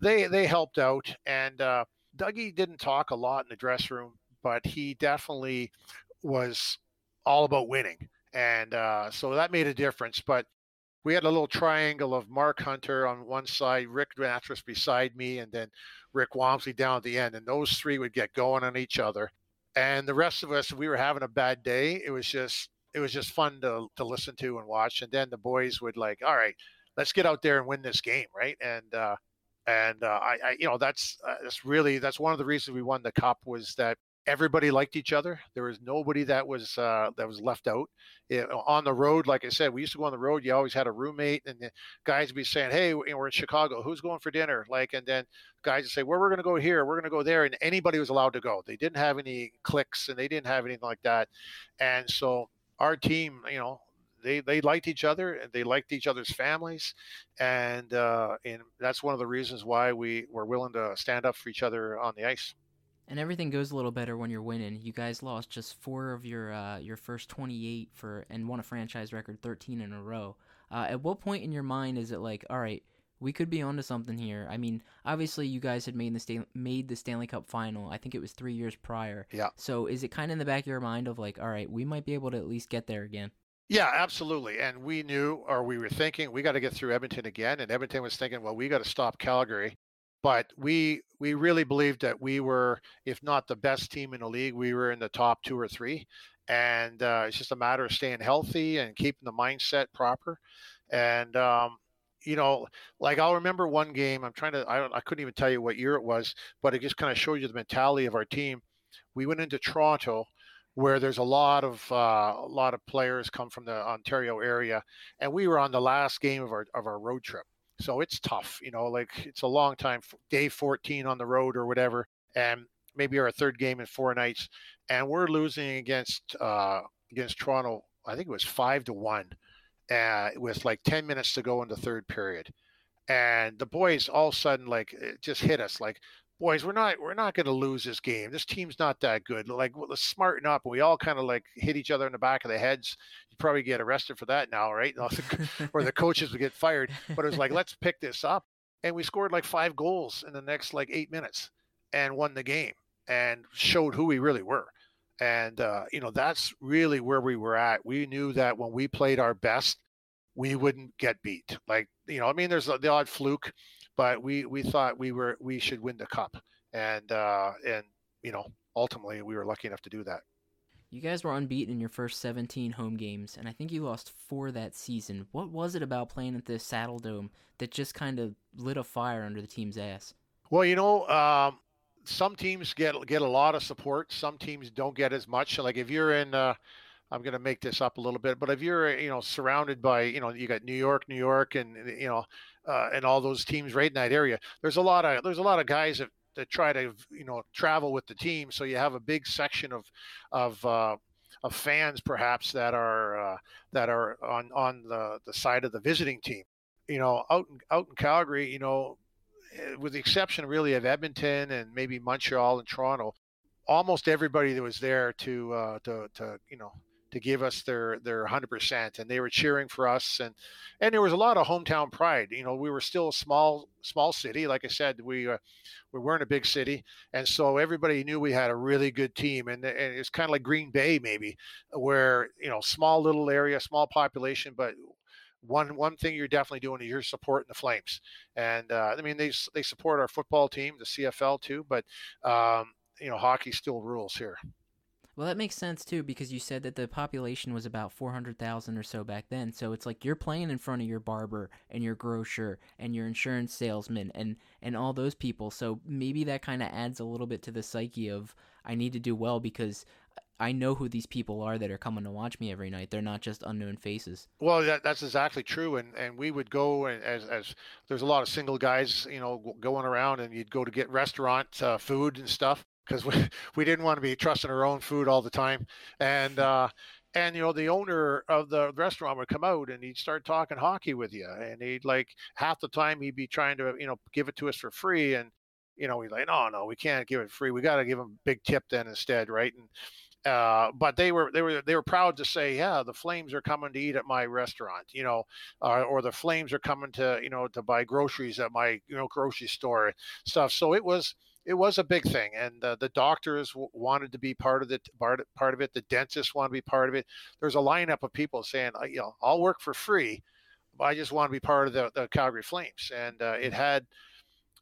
[SPEAKER 2] they they helped out, and uh, Dougie didn't talk a lot in the dress room, but he definitely was all about winning, and uh, so that made a difference. But we had a little triangle of Mark Hunter on one side, Rick Nattrass beside me, and then Rick Wamsley down at the end, and those three would get going on each other. And the rest of us, we were having a bad day, it was just it was just fun to to listen to and watch. And then the boys would like, all right, let's get out there and win this game, right? And uh, and uh, I, I, you know, that's uh, that's really that's one of the reasons we won the cup was that everybody liked each other. There was nobody that was uh, that was left out. It, on the road, like I said, we used to go on the road. You always had a roommate, and the guys would be saying, "Hey, we're in Chicago. Who's going for dinner?" Like, and then guys would say, "Well, we're going to go here. We're going to go there," and anybody was allowed to go. They didn't have any cliques, and they didn't have anything like that. And so our team, you know, they they liked each other and they liked each other's families, and uh, and that's one of the reasons why we were willing to stand up for each other on the ice.
[SPEAKER 1] And everything goes a little better when you're winning. You guys lost just four of your uh, your first 28 for and won a franchise record 13 in a row. Uh, at what point in your mind is it like, all right, we could be onto something here? I mean, obviously you guys had made the Stan- made the Stanley Cup final. I think it was three years prior.
[SPEAKER 2] Yeah.
[SPEAKER 1] So is it kind of in the back of your mind of like, all right, we might be able to at least get there again?
[SPEAKER 2] Yeah, absolutely. And we knew, or we were thinking, we got to get through Edmonton again. And Edmonton was thinking, well, we got to stop Calgary. But we we really believed that we were, if not the best team in the league, we were in the top two or three. And uh, it's just a matter of staying healthy and keeping the mindset proper. And um, you know, like I'll remember one game. I'm trying to. I don't. I couldn't even tell you what year it was, but it just kind of showed you the mentality of our team. We went into Toronto where there's a lot of uh, a lot of players come from the Ontario area, and we were on the last game of our of our road trip, so it's tough. You know, like it's a long time, day 14 on the road or whatever, and maybe our third game in four nights, and we're losing against uh, against Toronto. I think it was five to one, uh, with like 10 minutes to go in the third period, and the boys all of a sudden like it just hit us like boys, we're not we're not going to lose this game. This team's not that good. Like, let's smarten up. And we all kind of like hit each other in the back of the heads. You probably get arrested for that now, right? or the coaches would get fired. But it was like, let's pick this up. And we scored like five goals in the next like eight minutes and won the game and showed who we really were. And uh, you know, that's really where we were at. We knew that when we played our best, we wouldn't get beat. Like, you know, I mean, there's the odd fluke but we we thought we were we should win the cup, and uh, and you know ultimately we were lucky enough to do that.
[SPEAKER 1] You guys were unbeaten in your first 17 home games, and I think you lost four that season. What was it about playing at the Saddledome that just kind of lit a fire under the team's ass?
[SPEAKER 2] Well, you know, um, some teams get get a lot of support. Some teams don't get as much. Like if you're in, uh, I'm going to make this up a little bit, but if you're, you know, surrounded by, you know, you got New York, New York, and you know, uh, and all those teams right in that area. There's a lot of there's a lot of guys that, that try to you know travel with the team, so you have a big section of of uh, of fans perhaps that are uh, that are on on the the side of the visiting team. You know, out in, out in Calgary, you know, eh, with the exception really of Edmonton and maybe Montreal and Toronto, almost everybody that was there to uh, to to you know to give us their their 100% and they were cheering for us and and there was a lot of hometown pride you know we were still a small small city like i said we uh, we weren't a big city and so everybody knew we had a really good team and, and it's kind of like green bay maybe where you know small little area small population but one one thing you're definitely doing is you're supporting the Flames, and uh, I mean they they support our football team, the CFL too, but um, you know hockey still rules here.
[SPEAKER 1] Well, that makes sense too because you said that the population was about 400,000 or so back then. So it's like you're playing in front of your barber and your grocer and your insurance salesman and and all those people. So maybe that kind of adds a little bit to the psyche of I need to do well because I know who these people are that are coming to watch me every night. They're not just unknown faces.
[SPEAKER 2] Well, that, that's exactly true. And and we would go and as as there's a lot of single guys, you know, going around, and you'd go to get restaurant uh, food and stuff because we we didn't want to be trusting our own food all the time. And uh, and you know the owner of the restaurant would come out and he'd start talking hockey with you, and he'd like half the time he'd be trying to you know give it to us for free, and you know we'd like, no, no, we can't give it free. We got to give him a big tip then instead, right? And uh, but they were they were they were proud to say, yeah, the Flames are coming to eat at my restaurant, you know, uh, or the Flames are coming to you know to buy groceries at my you know grocery store stuff. So it was it was a big thing, and uh, the doctors w- wanted to be part of the part part of it. The dentists wanted to be part of it. There's a lineup of people saying, you know, I'll work for free, but I just want to be part of the, the Calgary Flames, and uh, it had.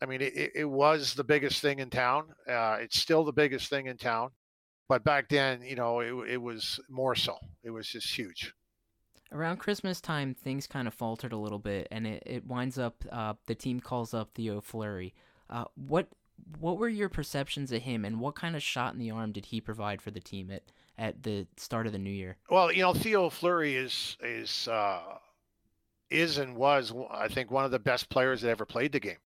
[SPEAKER 2] I mean, it, it was the biggest thing in town. Uh, it's still the biggest thing in town but back then, you know, it, it was more so. It was just huge.
[SPEAKER 1] Around Christmas time, things kind of faltered a little bit, and it, it winds up. Uh, the team calls up Theo Fleury. Uh, what what were your perceptions of him, and what kind of shot in the arm did he provide for the team at at the start of the new year?
[SPEAKER 2] Well, you know, Theo Fleury is is uh, is and was, I think, one of the best players that ever played the game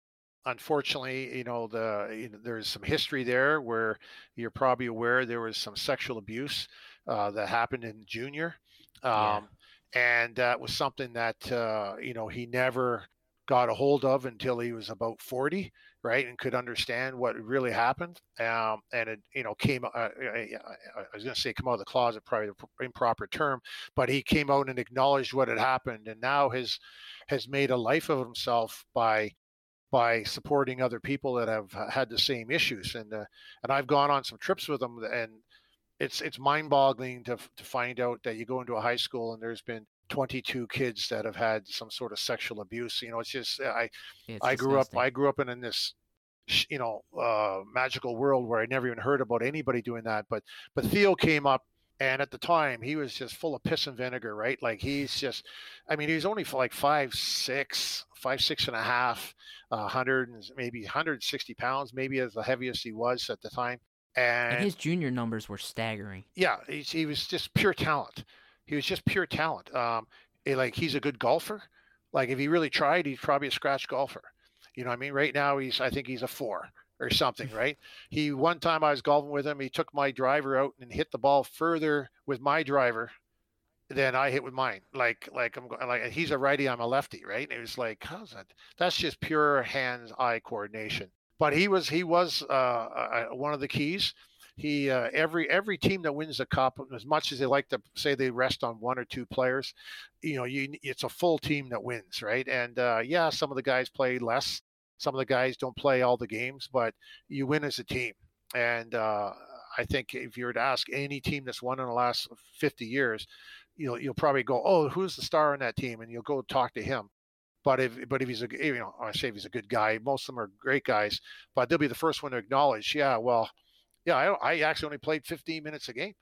[SPEAKER 2] unfortunately, you know, the you know, there's some history there where you're probably aware there was some sexual abuse uh, that happened in junior, um, yeah. and that was something that uh, you know he never got a hold of until he was about 40 right and could understand what really happened um, and it you know came uh, I, I was going to say come out of the closet probably the improper term but he came out and acknowledged what had happened and now has has made a life of himself by by supporting other people that have had the same issues. And uh, and I've gone on some trips with them, and it's it's mind-boggling to to find out that you go into a high school and there's been 22 kids that have had some sort of sexual abuse. You know, it's just I it's I grew disgusting. up I grew up in, in this you know uh, magical world where I never even heard about anybody doing that. But but Theo came up and at the time he was just full of piss and vinegar right like he's just i mean he was only for like five six five six and a half uh, 100 and maybe 160 pounds maybe as the heaviest he was at the time and,
[SPEAKER 1] and his junior numbers were staggering
[SPEAKER 2] yeah he was just pure talent he was just pure talent um like he's a good golfer like if he really tried he's probably a scratch golfer you know what i mean right now he's i think he's a four or something, right? He one time I was golfing with him, he took my driver out and hit the ball further with my driver than I hit with mine. Like like I'm like he's a righty, I'm a lefty, right? And it was like, how's that? That's just pure hands-eye coordination. But he was he was uh, uh, one of the keys. He uh, every every team that wins the cup, as much as they like to say they rest on one or two players, you know, you it's a full team that wins, right? And uh, yeah, some of the guys play less some of the guys don't play all the games, but you win as a team. And uh, I think if you were to ask any team that's won in the last 50 years, you'll you'll probably go, oh, who's the star on that team, and you'll go talk to him. But if but if he's a you know I say if he's a good guy, most of them are great guys, but they'll be the first one to acknowledge, yeah, well, yeah, I, I actually only played 15 minutes a game.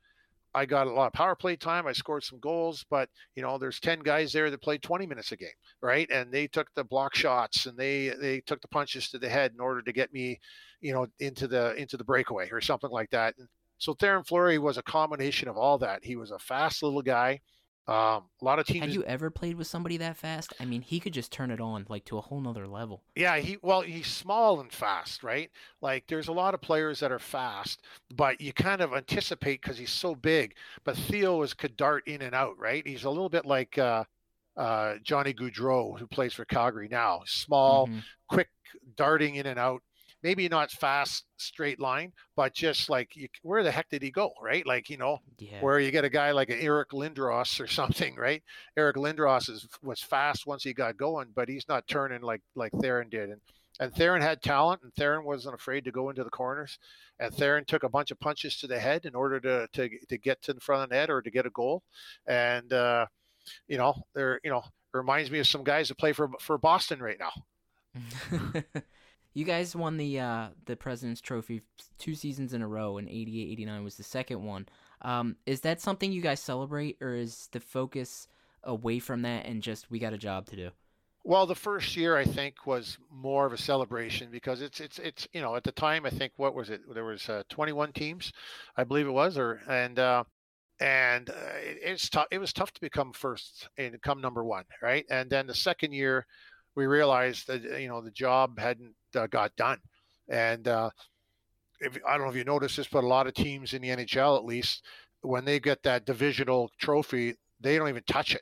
[SPEAKER 2] I got a lot of power play time. I scored some goals, but you know, there's 10 guys there that played 20 minutes a game, right? And they took the block shots and they they took the punches to the head in order to get me, you know, into the into the breakaway or something like that. And so Theoren Fleury was a combination of all that. He was a fast little guy. Um, a lot of teams.
[SPEAKER 1] Have you ever played with somebody that fast? I mean, he could just turn it on like to a whole nother level.
[SPEAKER 2] Yeah, he well, he's small and fast, right? Like there's a lot of players that are fast, but you kind of anticipate because he's so big. But Theo is could dart in and out, right? He's a little bit like uh, uh, Johnny Gaudreau, who plays for Calgary now. Small, mm-hmm. quick, darting in and out maybe not fast straight line, but just like you, where the heck did he go, right? Like you know, yeah. where you get a guy like an Eric Lindros or something, right? Eric Lindros is was fast once he got going, but he's not turning like like Theoren did, and and Theoren had talent, and Theoren wasn't afraid to go into the corners, and Theoren took a bunch of punches to the head in order to to to get to the front of the net or to get a goal, and uh, you know, there you know reminds me of some guys that play for for Boston right now.
[SPEAKER 1] You guys won the uh, the President's Trophy two seasons in a row, and 88 89 was the second one. Um, is that something you guys celebrate, or is the focus away from that and just we got a job to do?
[SPEAKER 2] Well, the first year I think was more of a celebration because it's it's it's you know at the time I think what was it there was uh, 21 teams, I believe it was, or and uh, and uh, it, it's tough. It was tough to become first and come number one, right? And then the second year, we realized that you know the job hadn't uh, got done. And uh, if, I don't know if you noticed this, but a lot of teams in the NHL, at least, when they get that divisional trophy, they don't even touch it,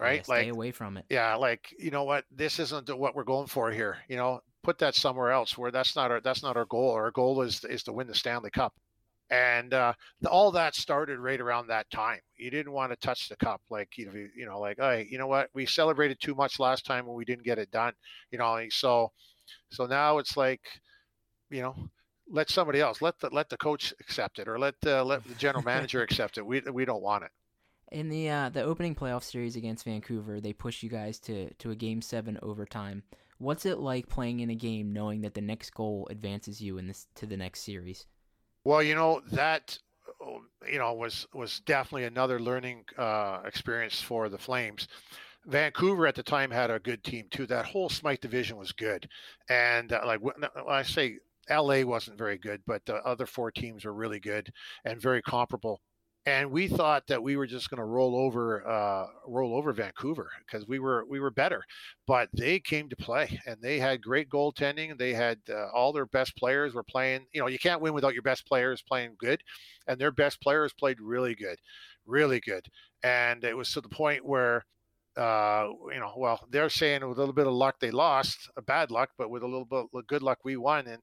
[SPEAKER 2] right?
[SPEAKER 1] Yeah, stay
[SPEAKER 2] like
[SPEAKER 1] away from it.
[SPEAKER 2] Yeah, like you know what, this isn't what we're going for here. You know, put that somewhere else where that's not our that's not our goal. Our goal is is to win the Stanley Cup. And uh, all that started right around that time. You didn't want to touch the cup, like you know, you know, like, hey, you know what? We celebrated too much last time and we didn't get it done. You know, so so now it's like, you know, let somebody else, let the let the coach accept it, or let the let the general manager accept it. We we don't want it.
[SPEAKER 1] In the uh, the opening playoff series against Vancouver, they pushed you guys to to a game seven overtime. What's it like playing in a game knowing that the next goal advances you in this to the next series?
[SPEAKER 2] Well, you know that you know was was definitely another learning uh, experience for the Flames. Vancouver at the time had a good team too. That whole Smythe division was good, and uh, like when I say LA wasn't very good, but the other four teams were really good and very comparable. And we thought that we were just going to roll over, uh, roll over Vancouver because we were we were better, but they came to play and they had great goaltending. They had uh, all their best players were playing. You know, you can't win without your best players playing good, and their best players played really good, really good. And it was to the point where uh, you know, well, they're saying with a little bit of luck they lost, a bad luck, but with a little bit of good luck we won, and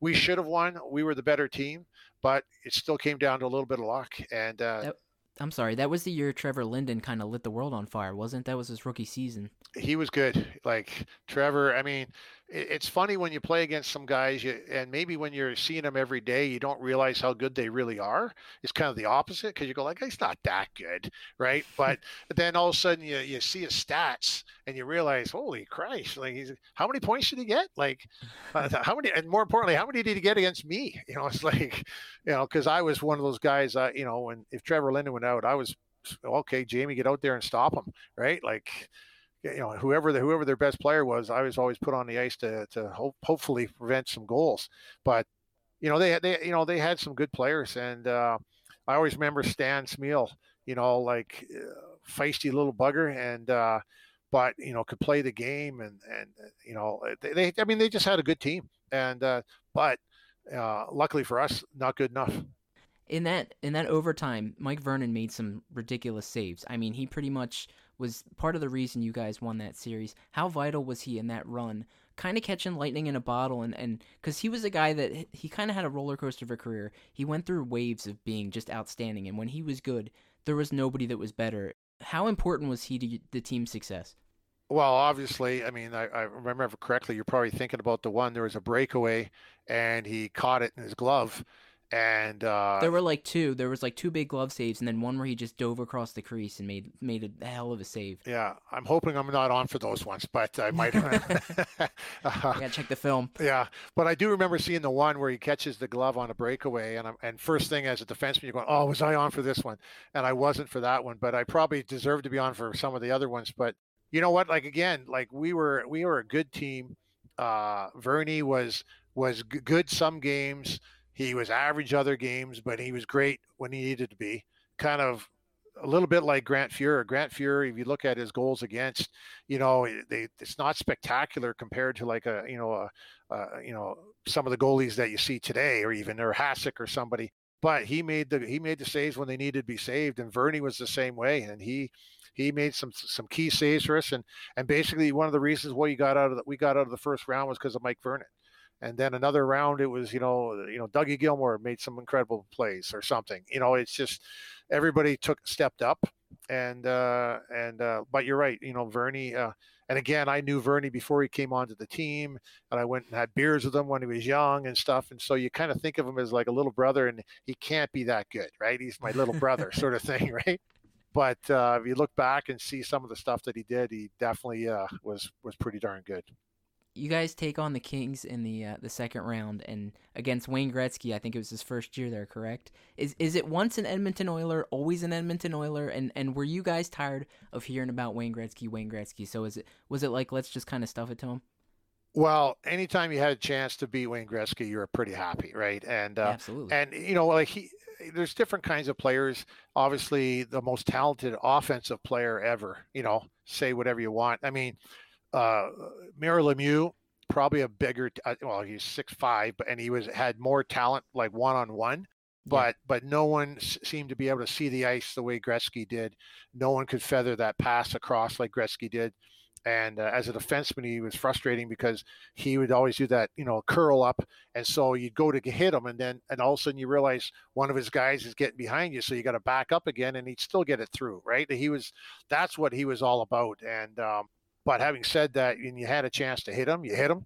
[SPEAKER 2] we should have won. We were the better team, but it still came down to a little bit of luck. And uh,
[SPEAKER 1] that, I'm sorry, that was the year Trevor Linden kind of lit the world on fire, wasn't? That was his rookie season.
[SPEAKER 2] He was good. Like Trevor, I mean, it's funny when you play against some guys you, and maybe when you're seeing them every day you don't realize how good they really are. It's kind of the opposite because you go like he's not that good right? But then all of a sudden you, you see his stats and you realize holy christ like he's how many points did he get? Like uh, how many and more importantly how many did he get against me? You know it's like you know because i was one of those guys uh, you know when if trevor linden went out i was okay jamie get out there and stop him right? Like you know whoever the, whoever their best player was, I was always put on the ice to to hope, hopefully prevent some goals. But you know they they you know they had some good players, and uh, I always remember Stan Smyl, you know like uh, feisty little bugger, and uh, but you know could play the game, and and you know they, they I mean they just had a good team, and uh, but uh, luckily for us, not good enough
[SPEAKER 1] in that in that overtime, Mike Vernon made some ridiculous saves. I mean, he pretty much was part of the reason you guys won that series. How vital was he in that run? Kind of catching lightning in a bottle, and and because he was a guy that he kind of had a roller coaster of a career. He went through waves of being just outstanding, and when he was good, there was nobody that was better. How important was he to the team's success?
[SPEAKER 2] Well, obviously, I mean, I, I, remember correctly. You're probably thinking about the one. There was a breakaway, and he caught it in his glove, and uh,
[SPEAKER 1] there were like two. There was like two big glove saves, and then one where he just dove across the crease and made made a hell of a save.
[SPEAKER 2] Yeah, I'm hoping I'm not on for those ones, but I might. uh,
[SPEAKER 1] yeah, check the film.
[SPEAKER 2] Yeah, but I do remember seeing the one where he catches the glove on a breakaway, and I'm, and first thing as a defenseman, you're going, "Oh, was I on for this one?" And I wasn't for that one, but I probably deserved to be on for some of the other ones. But you know what? Like again, like we were we were a good team. Uh, Vernie was was g- good some games he was average other games, but he was great when he needed to be. Kind of a little bit like Grant Fuhr. Grant Fuhr, if you look at his goals against, you know, eh, they, it's not spectacular compared to like a, you know, a, a, you know, some of the goalies that you see today, or even or Hasek or somebody. But he made the he made the saves when they needed to be saved, and Vernie was the same way, and he he made some some key saves for us, and and basically one of the reasons why you got out of the, we got out of the first round was because of Mike Vernon and then another round it was you know you know Dougie Gilmour made some incredible plays or something. You know, it's just everybody took stepped up, and uh, and uh, but you're right. You know, Vernie. Uh, and again, I knew Vernie before he came onto the team, and I went and had beers with him when he was young and stuff. And so you kind of think of him as like a little brother, and he can't be that good, right? He's my little brother, sort of thing, right? But uh, if you look back and see some of the stuff that he did, he definitely uh, was was pretty darn good.
[SPEAKER 1] You guys take on the Kings in the uh, the second round and against Wayne Gretzky. I think it was his first year there, correct? Is is it once an Edmonton Oiler, always an Edmonton Oiler? And and were you guys tired of hearing about Wayne Gretzky, Wayne Gretzky? So is it was it like let's just kind of stuff it to him?
[SPEAKER 2] Well, anytime you had a chance to beat Wayne Gretzky, you were pretty happy, right? And uh,
[SPEAKER 1] absolutely,
[SPEAKER 2] and you know, like he, there's different kinds of players. Obviously, the most talented offensive player ever. You know, say whatever you want. I mean, uh, Lemieux, probably a bigger. Uh, well, he's six five, but and he was had more talent, like one on one. But but no one seemed to be able to see the ice the way Gretzky did. No one could feather that pass across like Gretzky did. And uh, as a defenseman, he was frustrating because he would always do that, you know, curl up. And so you'd go to hit him, and then, and all of a sudden you realize one of his guys is getting behind you. So you got to back up again, and he'd still get it through, right? He was, that's what he was all about. And, um, but having said that, and you had a chance to hit him, you hit him.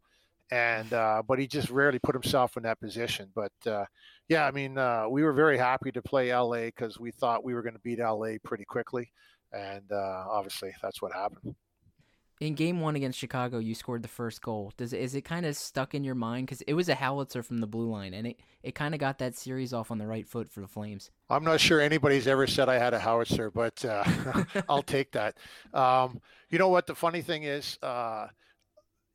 [SPEAKER 2] And, uh, but he just rarely put himself in that position. But, uh, yeah, I mean, uh, we were very happy to play LA because we thought we were going to beat LA pretty quickly. And uh, obviously that's what happened
[SPEAKER 1] in game one against Chicago, you scored the first goal. Does is it kind of stuck in your mind because it was a howitzer from the blue line, and it it kind of got that series off on the right foot for the Flames.
[SPEAKER 2] I'm not sure anybody's ever said I had a howitzer, but uh, I'll take that. Um, you know what? The funny thing is. Uh,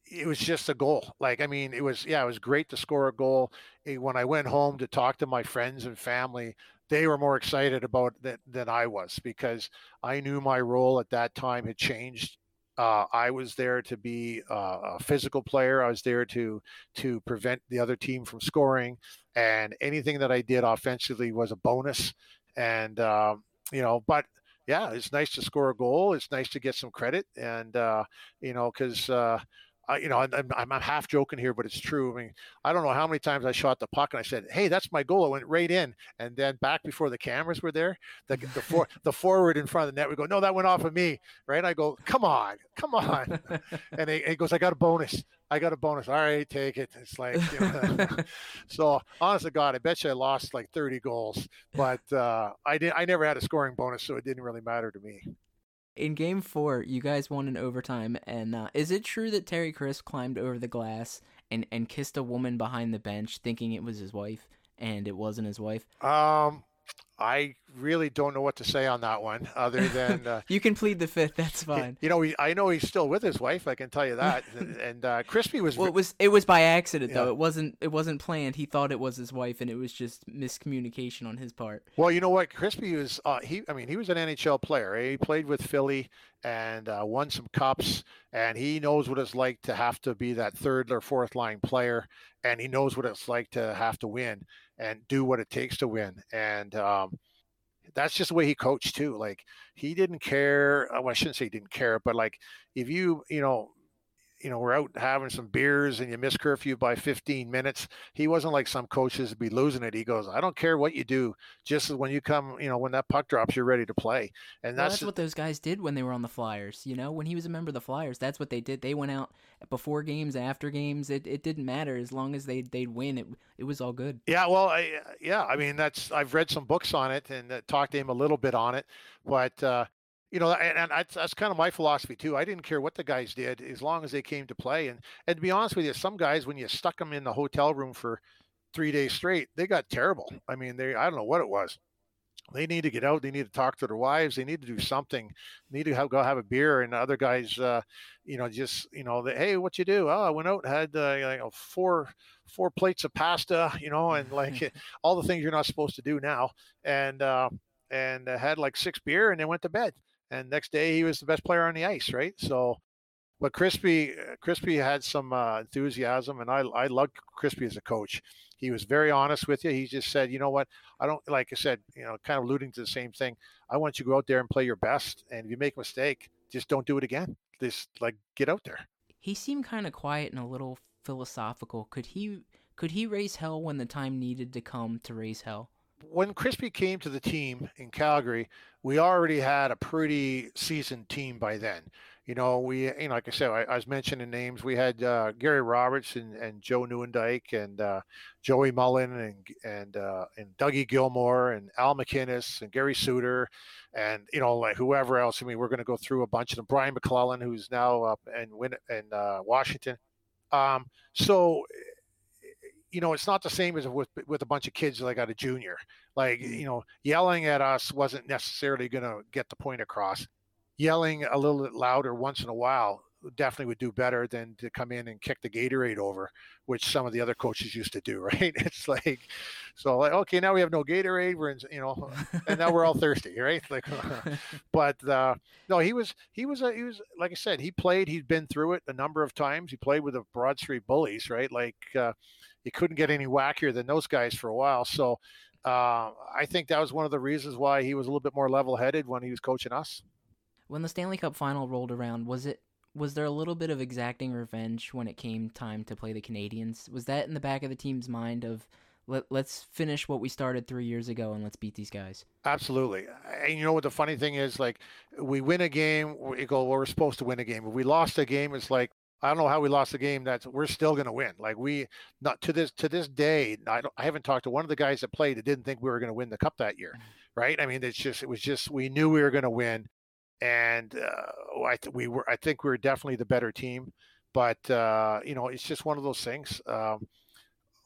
[SPEAKER 2] it was just a goal. Like, I mean, it was, yeah, it was great to score a goal. When I went home to talk to my friends and family, they were more excited about that than I was because I knew my role at that time had changed uh, I was there to be uh, a physical player. I was there to to prevent the other team from scoring, and anything that I did offensively was a bonus. And um, you know, but yeah, it's nice to score a goal. It's nice to get some credit, and uh, you know, because uh, I, you know, I'm, I'm, I'm, half joking here, but it's true. I mean, I don't know how many times I shot the puck and I said, "Hey, that's my goal." I went right in, and then back before the cameras were there, the the, for, the forward in front of the net would go, "No, that went off of me." Right? I go, "Come on, come on," and he, he, goes, "I got a bonus. I got a bonus. All right, take it." It's like, you know, so honest to God, I bet you I lost like 30 goals, but uh, I did. I never had a scoring bonus, so it didn't really matter to me
[SPEAKER 1] in game four, you guys won in overtime, and uh, is it true that Terry Crisp climbed over the glass and, and kissed a woman behind the bench, thinking it was his wife, and it wasn't his wife?
[SPEAKER 2] Um, I really don't know what to say on that one, other than uh,
[SPEAKER 1] you can plead the fifth. That's fine.
[SPEAKER 2] You know, he, I know he's still with his wife. I can tell you that. and, and uh, Crispy was.
[SPEAKER 1] Well, it was it was by accident though. It wasn't it wasn't planned. He thought it was his wife, and it was just miscommunication on his part.
[SPEAKER 2] Well, you know what, Crispy was. Uh, he, I mean, he was an NHL player. Eh? He played with Philly and uh, won some cups, and he knows what it's like to have to be that third or fourth line player, and he knows what it's like to have to win and do what it takes to win. And um, that's just the way he coached too. Like he didn't care. Well, I shouldn't say he didn't care, but like if you, you know, you know, we're out having some beers and you miss curfew by 15 minutes. He wasn't like some coaches be losing it. He goes, I don't care what you do. Just when you come, you know, when that puck drops, you're ready to play. And
[SPEAKER 1] well,
[SPEAKER 2] that's,
[SPEAKER 1] what those guys did when they were on the Flyers. You know, when he was a member of the Flyers, that's what they did. They went out before games, after games. It, it didn't matter as long as they they'd win. It it was all good.
[SPEAKER 2] Yeah, well, I, yeah. I mean, that's I've read some books on it and uh, talked to him a little bit on it, but. uh you know, and, and that's, that's kind of my philosophy too. I didn't care what the guys did as long as they came to play. And and to be honest with you, some guys when you stuck them in the hotel room for three days straight, they got terrible. I mean, they I don't know what it was. They need to get out. They need to talk to their wives. They need to do something. They need to have, go have a beer. And other guys, uh, you know, just you know, they, hey, what you do? Oh, I went out and had uh, you know four four plates of pasta, you know, and like all the things you're not supposed to do now. And uh, and had like six beer and then went to bed and next day he was the best player on the ice, right? So, but Crispy, Crispy had some uh, enthusiasm, and I I loved Crispy as a coach. He was very honest with you. He just said, you know what, I don't like I said, you know, kind of alluding to the same thing. I want you to go out there and play your best, and if you make a mistake, just don't do it again. Just like get out there.
[SPEAKER 1] He seemed kind of quiet and a little philosophical. Could he could he raise hell when the time needed to come to raise hell?
[SPEAKER 2] When Crispy came to the team in Calgary, we already had a pretty seasoned team by then. You know, we, you know, like I said, I, I was mentioning names. We had uh, Gary Roberts and, and Joe Nieuwendyk and uh, Joey Mullen and and uh, and Dougie Gilmour and Al MacInnis and Gary Suter and you know like whoever else. I mean, we're going to go through a bunch of them. Brian MacLellan, who's now up win in uh, Washington. Um, so you know, it's not the same as with with a bunch of kids like at a junior. Like,
[SPEAKER 1] Mm.
[SPEAKER 2] you know, yelling at us wasn't necessarily going to get the point across. Yelling a little bit louder once in a while definitely would do better than to come in and kick the Gatorade over, which some of the other coaches used to do, right? It's like, so like, okay, now we have no Gatorade, we're in, you know, and now we're all thirsty, right? Like, but uh, no, he was he was a, he was like I said, he played. He'd been through it a number of times. He played with the Broad Street Bullies, right? Like uh, he couldn't get any wackier than those guys for a while. So uh, I think that was one of the reasons why he was a little bit more level-headed when he was coaching us.
[SPEAKER 1] when the Stanley Cup final rolled around, was it was there a little bit of exacting revenge when it came time to play the Canadiens? Was that in the back of the team's mind of let, let's finish what we started three years ago and let's beat these guys?
[SPEAKER 2] Absolutely. And you know what the funny thing is? Like, we win a game, we go, well, we're supposed to win a game. If we lost a game, it's like, I don't know how we lost the game. That's we're still going to win. Like we not to this to this day. I don't. I haven't talked to one of the guys that played that didn't think we were going to win the cup that year, right? I mean, it's just it was just we knew we were going to win, and uh, I th- we were. I think we were definitely the better team, but uh, you know, it's just one of those things. Um,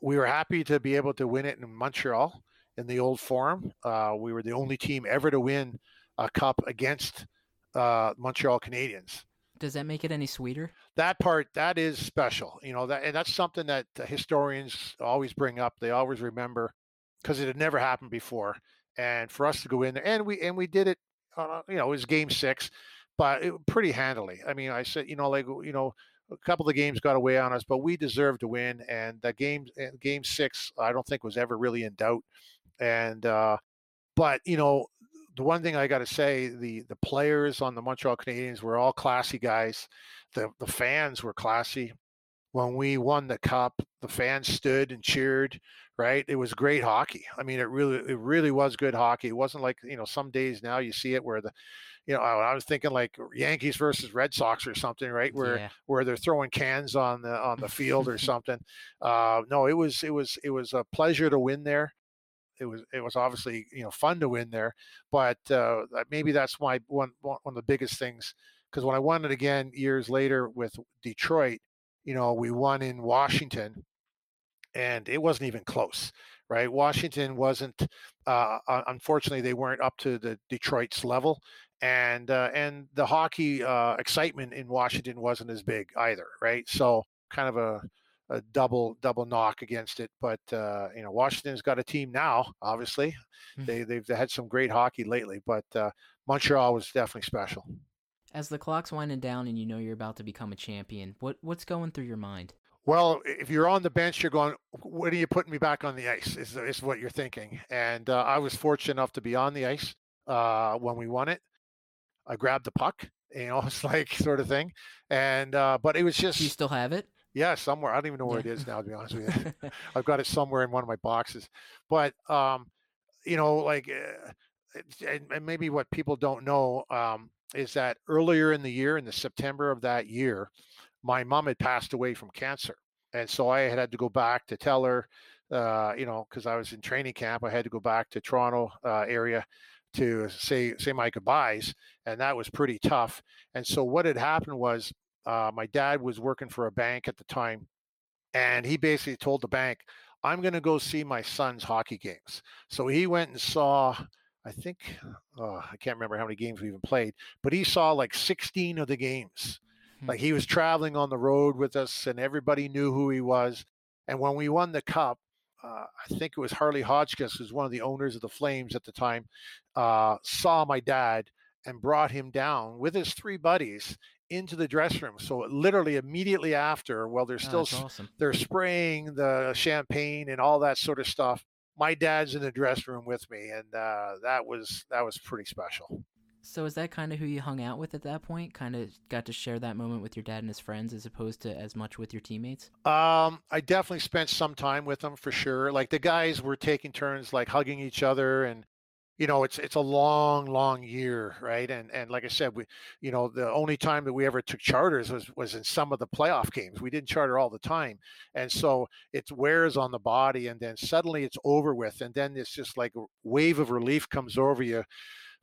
[SPEAKER 2] we were happy to be able to win it in Montreal in the old forum. Uh, we were the only team ever to win a cup against uh, Montreal Canadiens.
[SPEAKER 1] Does that make it any sweeter?
[SPEAKER 2] That part that is special, you know that, and that's something that historians always bring up. They always remember because it had never happened before, and for us to go in there, and we and we did it. Uh, you know, it was game six, but it, pretty handily. I mean, I said, you know, like you know, a couple of games got away on us, but we deserved to win. And that game, game six, I don't think was ever really in doubt. And uh, but you know, the one thing I got to say, the the players on the Montreal Canadiens were all classy guys. The the fans were classy. When we won the cup, the fans stood and cheered. Right, it was great hockey. I mean, it really it really was good hockey. It wasn't like you know some days now you see it where the you know, I was thinking like Yankees versus Red Sox or something, right? Where
[SPEAKER 1] yeah.
[SPEAKER 2] where they're throwing cans on the on the field or something. Uh, no, it was it was it was a pleasure to win there. It was it was obviously you know fun to win there, but uh, maybe that's my one one of the biggest things. Because when I won it again years later with Detroit, you know, we won in Washington, and it wasn't even close right? Washington wasn't, uh, unfortunately, they weren't up to the Detroit's level, and uh, and the hockey uh, excitement in Washington wasn't as big either, right? So kind of a, a double double knock against it. But uh, you know, Washington's got a team now. Obviously,
[SPEAKER 1] Mhm.
[SPEAKER 2] they they've had some great hockey lately, but uh, Montreal was definitely special.
[SPEAKER 1] As the clock's winding down and you know you're about to become a champion, what what's going through your mind?
[SPEAKER 2] Well, if you're on the bench, you're going, when are you putting me back on the ice? Is, is what you're thinking. And uh, I was fortunate enough to be on the ice uh, when we won it. I grabbed the puck, you know, it's like sort of thing. And, uh, but it was
[SPEAKER 1] Do you still have it?
[SPEAKER 2] yeah, somewhere. I don't even know where it is now, to be honest with you. I've got it somewhere in one of my boxes. But, um, you know, like, uh, and, and maybe what people don't know um, is that earlier in the year, in the September of that year, my mom had passed away from cancer. And so I had had to go back to tell her, uh, you know, because I was in training camp, I had to go back to Toronto uh, area to say say my goodbyes, and that was pretty tough. And so what had happened was uh, my dad was working for a bank at the time, and he basically told the bank, "I'm going to go see my son's hockey games." So he went and saw. I think uh, I can't remember how many games we even played, but he saw like 16 of the games.
[SPEAKER 1] Hmm.
[SPEAKER 2] Like he was traveling on the road with us, and everybody knew who he was. And when we won the cup, uh, I think it was Harley Hotchkiss, who's one of the owners of the Flames at the time, uh, saw my dad and brought him down with his three buddies into the dressing room. So literally immediately after, while they're
[SPEAKER 1] Oh,
[SPEAKER 2] still
[SPEAKER 1] awesome.
[SPEAKER 2] they're spraying the champagne and all that sort of stuff. My dad's in the dressing room with me, and uh, that was that was pretty special.
[SPEAKER 1] So is that kind of who you hung out with at that point? Kind of got to share that moment with your dad and his friends as opposed to as much with your teammates?
[SPEAKER 2] Um, I definitely spent some time with them for sure. Like the guys were taking turns, like hugging each other, and you know, it's it's a long, long year, right? And and like I said, we, you know, the only time that we ever took charters was was in some of the playoff games. We didn't charter all the time, and so it wears on the body, and then suddenly it's over with, and then it's just like a wave of relief comes over you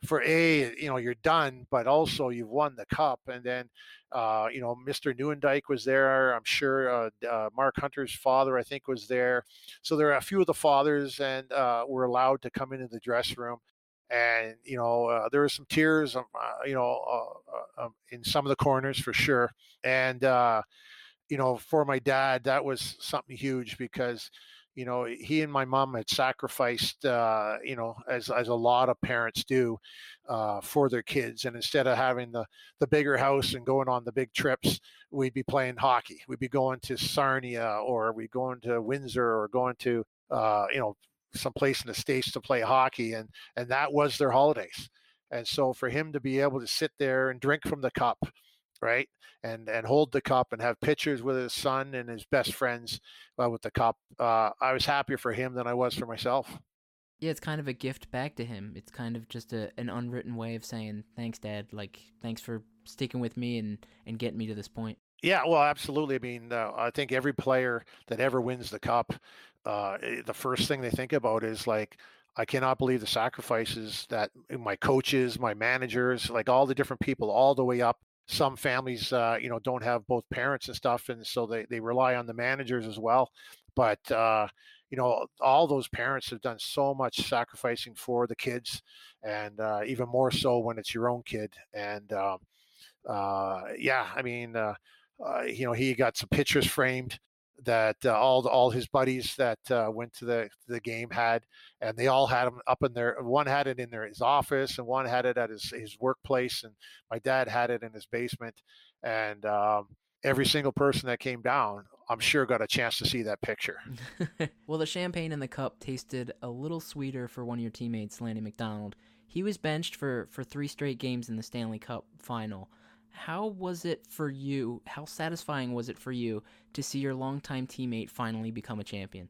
[SPEAKER 2] for a you know you're done, but also you've won the cup, and then uh, you know Mr. Nieuwendyk was there. I'm sure uh, uh, Mark Hunter's father I think was there. So there are a few of the fathers and uh, were allowed to come into the dress room. And you know uh, there were some tears, um, you know, um, in some of the corners for sure. And you know, for my dad, that was something huge because you know he and my mom had sacrificed uh, you know as as a lot of parents do uh, for their kids and instead of having the the bigger house and going on the big trips we'd be playing hockey. We'd be going to sarnia or we'd going to windsor or going to uh, you know some place in the states to play hockey and and that was their holidays. And so for him to be able to sit there and drink from the cup right? And and hold the cup and have pictures with his son and his best friends uh, with the cup. Uh, I was happier for him than I was for myself.
[SPEAKER 1] Yeah, it's kind of a gift back to him. It's kind of just a, an unwritten way of saying thanks, Dad. Like thanks for sticking with me and and getting me to this point.
[SPEAKER 2] Yeah, well, absolutely. I mean, uh, I think every player that ever wins the cup, uh, eh, the first thing they think about is like, I cannot believe the sacrifices that my coaches, my managers, like all the different people, all the way up some families, uh, you know, don't have both parents and stuff, and so they they rely on the managers as well. But uh, you know, all those parents have done so much sacrificing for the kids, and uh, even more so when it's your own kid. And um, uh, yeah, I mean, uh, uh, you know, he got some pictures framed that uh, all all his buddies that uh, went to the the game had, and they all had them up in their. One had it in their his office, and one had it at his his workplace, and my dad had it in his basement, and um, every single person that came down, I'm sure got a chance to see that picture.
[SPEAKER 1] well, the champagne in the cup tasted a little sweeter for one of your teammates, Lanny McDonald. He was benched for for three straight games in the Stanley Cup final. How was it for you? How satisfying was it for you to see your longtime teammate finally become a champion?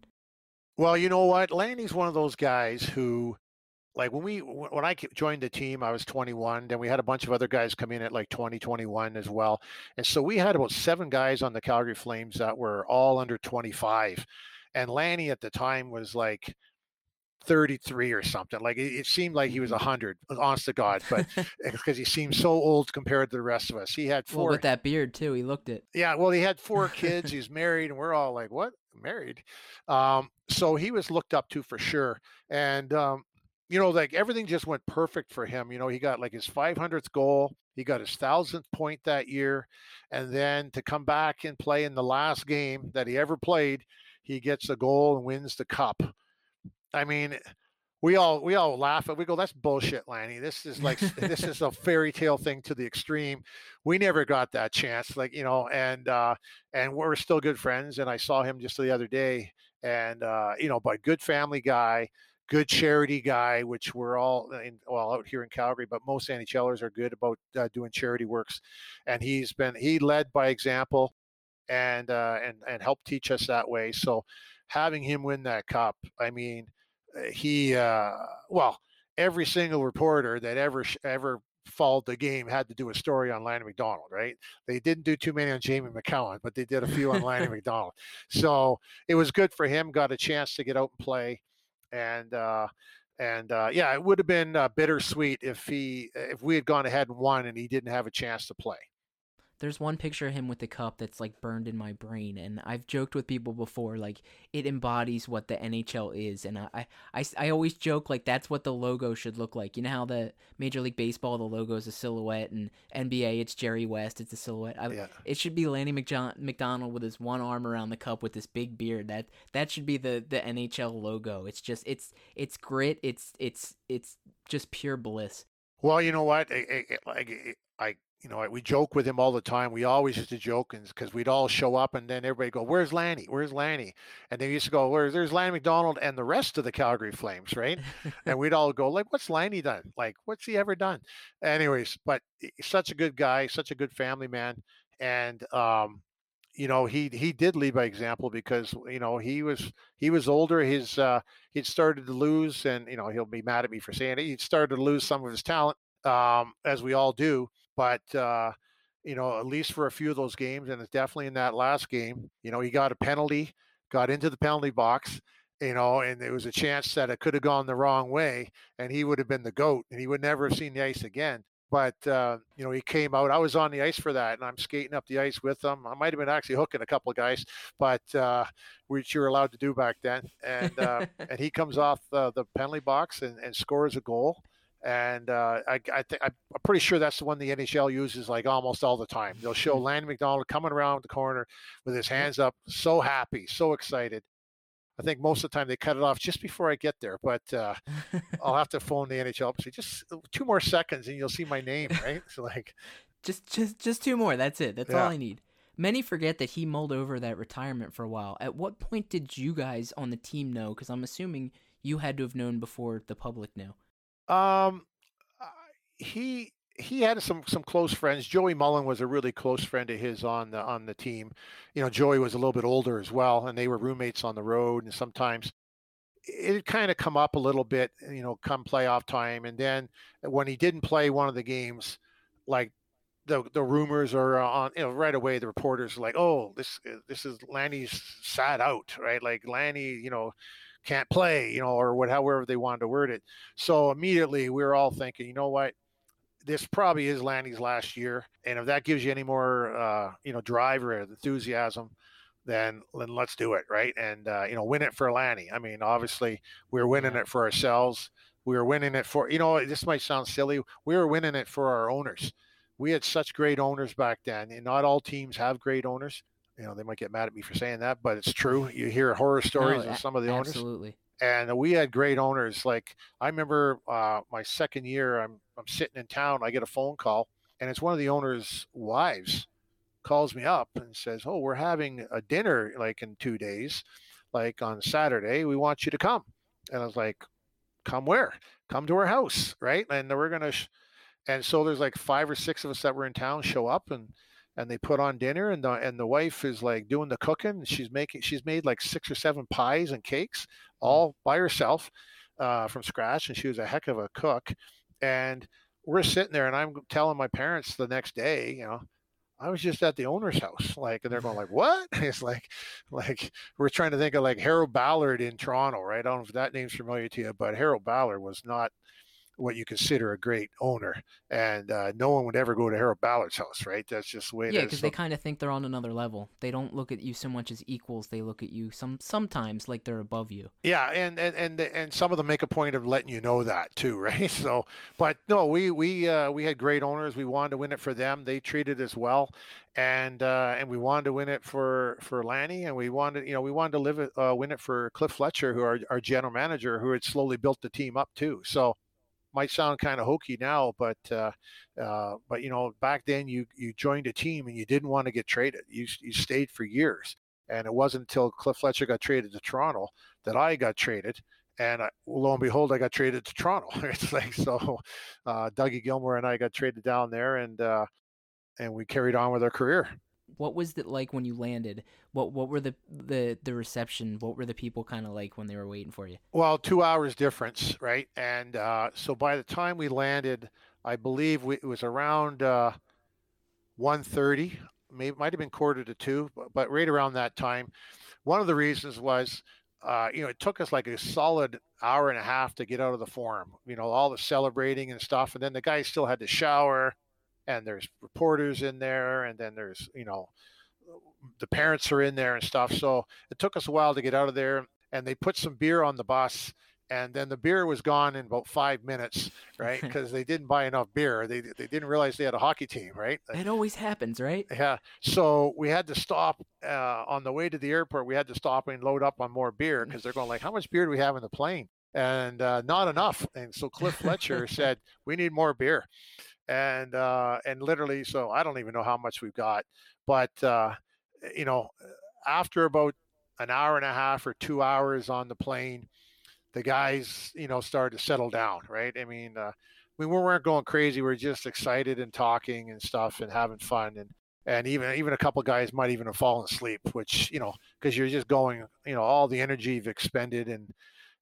[SPEAKER 2] Well, you know what? Lanny's one of those guys who, like when we when I joined the team, I was 21. Then we had a bunch of other guys come in at like 20, 21 as well, and so we had about seven guys on the Calgary Flames that were all under 25. And Lanny at the time was like 33 or something. Like it, it seemed like he was 100, mm-hmm. honest to God, but because he seemed so old compared to the rest of us. He had four.
[SPEAKER 1] Well, with that beard, too. He looked it.
[SPEAKER 2] Yeah. Well, he had four kids. He's married, and we're all like, what? Married. Um, so he was looked up to for sure. And, um, you know, like everything just went perfect for him. You know, he got like his 500th goal. He got his thousandth point that year. And then to come back and play in the last game that he ever played, he gets a goal and wins the cup I mean, we all we all laugh and we go, "That's bullshit, Lanny. This is like this is a fairy tale thing to the extreme. We never got that chance, like you know, and uh, and we're still good friends. And I saw him just the other day, and uh, you know, but good family guy, good charity guy, which we're all in, well out here in Calgary, but most NHLers are good about uh, doing charity works, and he's been he led by example, and uh, and and helped teach us that way. So having him win that cup, I mean he uh, well every single reporter that ever ever followed the game had to do a story on Lanny McDonald, right? They didn't do too many on Jamie Macoun, but they did a few on Lanny McDonald. So it was good for him. Got a chance to get out and play, and uh, and uh, yeah, it would have been uh, bittersweet if he if we had gone ahead and won and he didn't have a chance to play
[SPEAKER 1] there's one picture of him with the cup that's like burned in my brain and i've joked with people before like it embodies what the nhl is and i i, I always joke like that's what the logo should look like. You know how the major league baseball the logo is a silhouette and nba it's jerry west it's a silhouette? I, yeah. it should be lanny McJohn, mcdonald with his one arm around the cup with this big beard. That that should be the the nhl logo. It's just it's it's grit it's it's it's just pure bliss.
[SPEAKER 2] Well, you know what? I, I, I, you know, we joke with him all the time. We always used to joke because we'd all show up and then everybody go, "Where's Lanny? Where's Lanny?" And they used to go, "Where's there's Lanny McDonald and the rest of the Calgary Flames, right?" and we'd all go, "Like, what's Lanny done? Like, what's he ever done?" Anyways, but such a good guy, such a good family man, and um, you know, he he did lead by example because you know he was he was older. His uh, he'd started to lose, and you know he'll be mad at me for saying it. He'd started to lose some of his talent, um, as we all do but uh, you know, at least for a few of those games, and it's definitely in that last game. You know, he got a penalty, got into the penalty box, you know, and there was a chance that it could have gone the wrong way, and he would have been the goat, and he would never have seen the ice again. But uh, you know, he came out. I was on the ice for that, and I'm skating up the ice with him. I might have been actually hooking a couple of guys, but uh, which you were allowed to do back then. And uh, and he comes off the, the penalty box and, and scores a goal. And uh, I, I th- I'm pretty sure that's the one the NHL uses like almost all the time. They'll show Lanny McDonald coming around the corner with his hands up, so happy, so excited. I think most of the time they cut it off just before I get there, but uh, I'll have to phone the NHL and say just uh, two more seconds and you'll see my name, right? So like,
[SPEAKER 1] just just just two more. That's it. That's yeah. all I need. Many forget that he mulled over that retirement for a while. At what point did you guys on the team know? Because I'm assuming you had to have known before the public knew.
[SPEAKER 2] Um, he he had some some close friends. Joey Mullen was a really close friend of his on the on the team. You know, Joey was a little bit older as well, and they were roommates on the road. And sometimes it kind of come up a little bit, you know, come playoff time. And then when he didn't play one of the games, like the the rumors are on, you know, right away. The reporters are like, "Oh, this this is Lanny's sat out, right? Like Lanny, you know." Can't play, you know, or what, however they wanted to word it. So immediately we were all thinking, you know what, this probably is Lanny's last year, and if that gives you any more, uh, you know, drive or enthusiasm, then then let's do it, right? And uh, you know, win it for Lanny. I mean, obviously, we are winning it for ourselves. We were winning it for, you know, this might sound silly. We were winning it for our owners. We had such great owners back then, and not all teams have great owners. You know, they might get mad at me for saying that, but it's true. You hear horror stories no, of some of the
[SPEAKER 1] owners.
[SPEAKER 2] Absolutely and we had great owners. Like I remember uh, my second year, I'm I'm sitting in town, I get a phone call, and it's one of the owners' wives calls me up and says, "Oh, we're having a dinner like in two days, like on Saturday. We want you to come." And I was like, "Come where? Come to our house, right?" And we're gonna. Sh-. And so there's like five or six of us that were in town show up and and they put on dinner and the and the wife is like doing the cooking she's making she's made like six or seven pies and cakes mm. all by herself uh, from scratch and she was a heck of a cook and we're sitting there and i'm telling my parents the next day you know I was just at the owner's house, like, and they're going like, "What?" It's like, like we're trying to think of like Harold Ballard in Toronto, right? I don't know if that name's familiar to you, but Harold Ballard was not what you consider a great owner. And uh, no one would ever go to Harold Ballard's house, right? That's just the way
[SPEAKER 1] yeah, because so, they kind of think they're on another level. They don't look at you so much as equals. They look at you some sometimes like they're above you.
[SPEAKER 2] Yeah, and and and, and some of them make a point of letting you know that too, right? So, but no, we we uh, we had great owners. We wanted to win it for them. They treated us well, and uh, and we wanted to win it for for Lanny, and we wanted you know we wanted to live it, uh, win it for Cliff Fletcher, who our our general manager, who had slowly built the team up too. So might sound kind of hokey now, but uh, uh, but you know back then you you joined a team and you didn't want to get traded. You you stayed for years, and it wasn't until Cliff Fletcher got traded to Toronto that I got traded. And I, lo and behold, I got traded to Toronto. it's like so, uh, Dougie Gilmour and I got traded down there, and uh, and we carried on with our career
[SPEAKER 1] what was it like when you landed? What what were the the the reception? What were the people kind of like when they were waiting for you?
[SPEAKER 2] Well, two hours difference, right? And uh, so by the time we landed, I believe we, it was around uh, 1.30, maybe might have been quarter to two, but, but right around that time. One of the reasons was, uh, you know, it took us like a solid hour and a half to get out of the forum. You know, all the celebrating and stuff, and then the guys still had to shower and there's reporters in there and then there's you know the parents are in there and stuff. So it took us a while to get out of there and they put some beer on the bus and then the beer was gone in about five minutes right? Because they didn't buy enough beer. They, they didn't realize they had a hockey team right?
[SPEAKER 1] It always happens right?
[SPEAKER 2] Yeah. So we had to stop uh, on the way to the airport we had to stop and load up on more beer because they're going like how much beer do we have in the plane? And uh, not enough. And so cliff fletcher said we need more beer and uh, and literally, so I don't even know how much we've got, but uh, you know, after about an hour and a half or two hours on the plane, the guys, you know, started to settle down, right? I mean, uh, we weren't going crazy. We are just excited and talking and stuff and having fun. And, and even, even a couple guys might even have fallen asleep, which, you know, cause you're just going, you know, all the energy you've expended. And,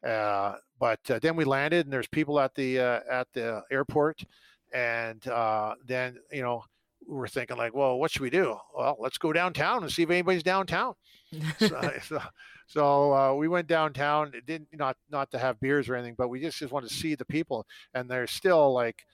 [SPEAKER 2] uh, but uh, then we landed and there's people at the, uh, at the airport and uh, then, you know, we're thinking like, well, what should we do? Well, let's go downtown and see if anybody's downtown. so, so, so uh, we went downtown. It didn't not not to have beers or anything, but we just just wanted to see the people, and there's still like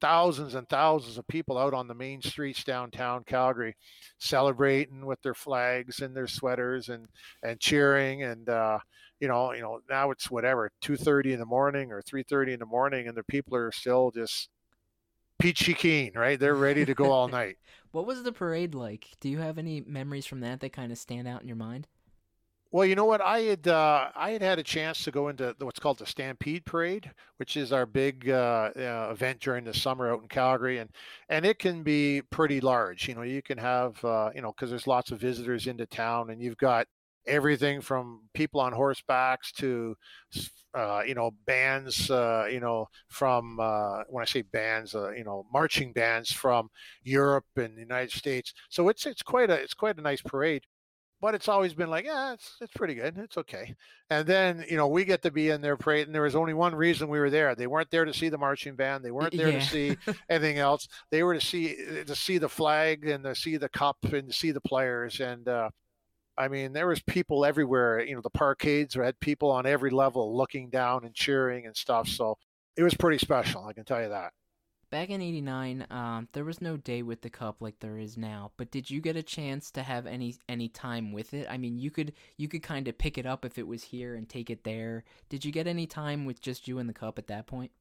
[SPEAKER 2] thousands and thousands of people out on the main streets downtown Calgary, celebrating with their flags and their sweaters and and cheering and uh, you know you know now it's whatever two thirty in the morning or three thirty in the morning and the people are still just peachy keen, right? They're ready to go all night.
[SPEAKER 1] what was the parade like? Do you have any memories from that that kind of stand out in your mind?
[SPEAKER 2] Well, you know what? I had uh, I had had a chance to go into what's called the Stampede Parade, which is our big uh, uh, event during the summer out in Calgary, and and it can be pretty large. You know, you can have uh, you know because there's lots of visitors into town, and you've got everything from people on horsebacks to uh, you know bands uh, you know from uh, when I say bands uh, you know marching bands from Europe and the United States. So it's it's quite a it's quite a nice parade but it's always been like yeah it's it's pretty good. It's okay. And then you know we get to be in their parade and there was only one reason we were there. They weren't there to see the marching band. They weren't there
[SPEAKER 1] Yeah.
[SPEAKER 2] to see anything else. They were to see to see the flag and to see the cup and to see the players. And uh I mean, there was people everywhere. You know, the parkades had people on every level looking down and cheering and stuff. So it was pretty special. I can tell you that.
[SPEAKER 1] Back in '89, um, there was no day with the cup like there is now. But did you get a chance to have any any time with it? I mean, you could you could kind of pick it up if it was here and take it there. Did you get any time with just you and the cup at that point?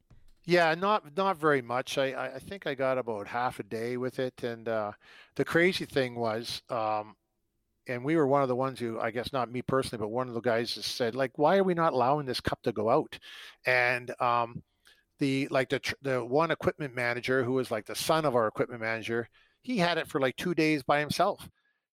[SPEAKER 2] Yeah, not not very much. I I I think I got about half a day with it. And uh, the crazy thing was, um, and we were one of the ones who, I guess not me personally, but one of the guys that said, like, why are we not allowing this cup to go out? And um, the like the tr- the one equipment manager who was like the son of our equipment manager, he had it for like two days by himself,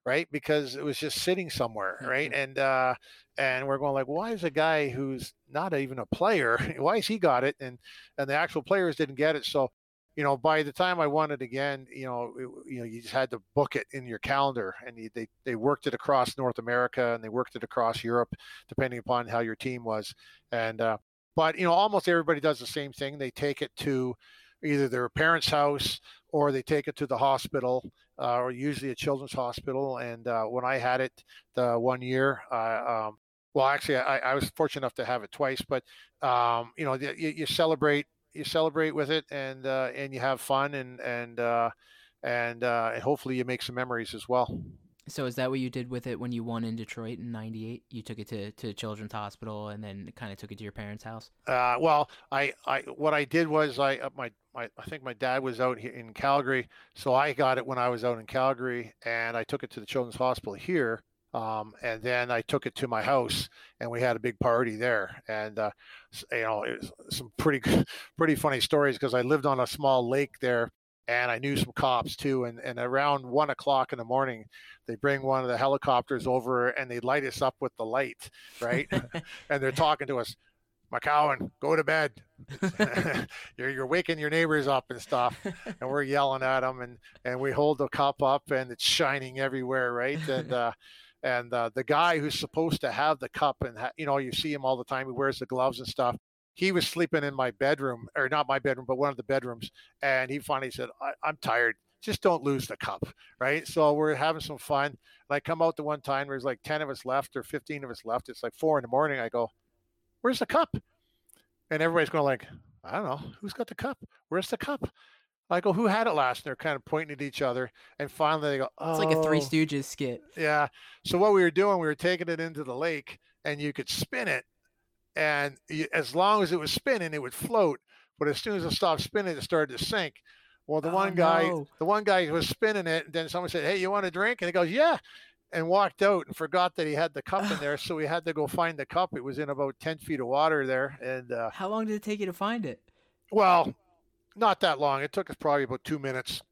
[SPEAKER 2] right? Because it was just sitting somewhere, right? And uh, and we're going like, why is a guy who's not even a player, why has he got it, and and the actual players didn't get it? So you know, by the time I won it again, you know, it, you know, you just had to book it in your calendar, and you, they they worked it across North America and they worked it across Europe, depending upon how your team was. And uh, but you know, almost everybody does the same thing. They take it to either their parents' house or they take it to the hospital, uh, or usually a children's hospital. And uh, when I had it the one year, um, well, actually, I, I was fortunate enough to have it twice. But um, you know, you, you celebrate you celebrate with it and uh, and you have fun and and uh, and uh, hopefully you make some memories as well.
[SPEAKER 1] So is that what you did with it when you won in Detroit in '98? You took it to to Children's Hospital and then kind of took it to your parents' house.
[SPEAKER 2] Uh, well, I, I what I did was I uh, my, my I think my dad was out here in Calgary, so I got it when I was out in Calgary, and I took it to the Children's Hospital here. Um, and then I took it to my house, and we had a big party there. And uh, you know, it was some pretty pretty funny stories because I lived on a small lake there, and I knew some cops too. And and around one o'clock in the morning, they bring one of the helicopters over, and they light us up with the light, right? and they're talking to us. Macoun, go to bed. you're you're waking your neighbors up and stuff, and we're yelling at them, and and we hold the cup up, and it's shining everywhere, right? And uh, and uh, the guy who's supposed to have the cup, and ha- you know, you see him all the time. He wears the gloves and stuff. He was sleeping in my bedroom, or not my bedroom, but one of the bedrooms, and he finally said, "I'm tired." Just don't lose the cup, right? So we're having some fun. And I come out the one time, there's like 10 of us left or 15 of us left. It's like four in the morning. I go, Where's the cup? And everybody's going like, I don't know. Who's got the cup? Where's the cup? I go, who had it last? And they're kind of pointing at each other. And finally they go, oh.
[SPEAKER 1] It's like a Three Stooges skit.
[SPEAKER 2] Yeah. So what we were doing, we were taking it into the lake and you could spin it. And y- as long as it was spinning, it would float. But as soon as it stopped spinning, it started to sink. Well, the
[SPEAKER 1] Oh,
[SPEAKER 2] one guy,
[SPEAKER 1] no.
[SPEAKER 2] the one guy was spinning it, and then someone said, "Hey, you want a drink?" And he goes, "Yeah," and walked out and forgot that he had the cup in there. So we had to go find the cup. It was in about ten feet of water there, and uh,
[SPEAKER 1] How long did it take you to find it?
[SPEAKER 2] well, not that long. It took us probably about two minutes.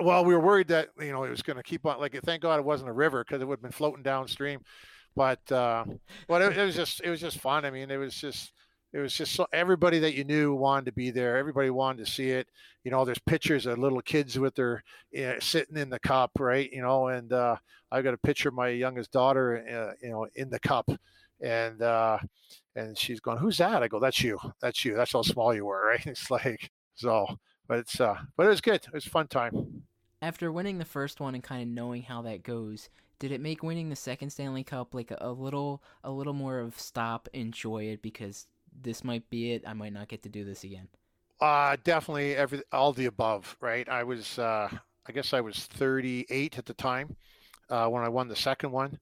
[SPEAKER 2] Well, we were worried that you know it was going to keep on. Like, thank God it wasn't a river because it would have been floating downstream. But uh, but it, it was just it was just fun. I mean, it was just it was just so everybody that you knew wanted to be there. Everybody wanted to see it. You know, there's pictures of little kids with their you know, sitting in the cup, right? You know, and uh, I got a picture of my youngest daughter, uh, you know, in the cup, and uh, and she's going, "Who's that?" I go, "That's you. That's you. That's how small you were, right?" It's like so, but it's uh, but it was good. It was a fun time.
[SPEAKER 1] After winning the first one and kind of knowing how that goes, did it make winning the second Stanley Cup like a, a little a little more of stop, enjoy it because this might be it. I might not get to do this again.
[SPEAKER 2] Uh, definitely every all the above, right? I was, uh, I guess I was 38 at the time uh, when I won the second one.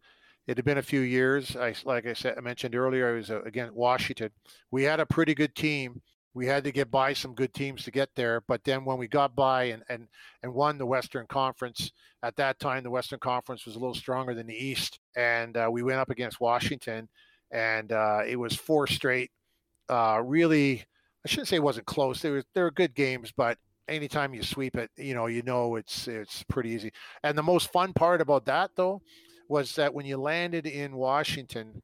[SPEAKER 2] It had been a few years. I, like I said, I mentioned earlier, I was uh, again Washington. We had a pretty good team. We had to get by some good teams to get there, but then when we got by and and and won the Western Conference, at that time the Western Conference was a little stronger than the East, and uh, we went up against Washington, and uh, it was four straight. Uh, really I shouldn't say it wasn't close. They were they were good games, but anytime you sweep it, you know, you know it's it's pretty easy. And the most fun part about that though was that when you landed in Washington,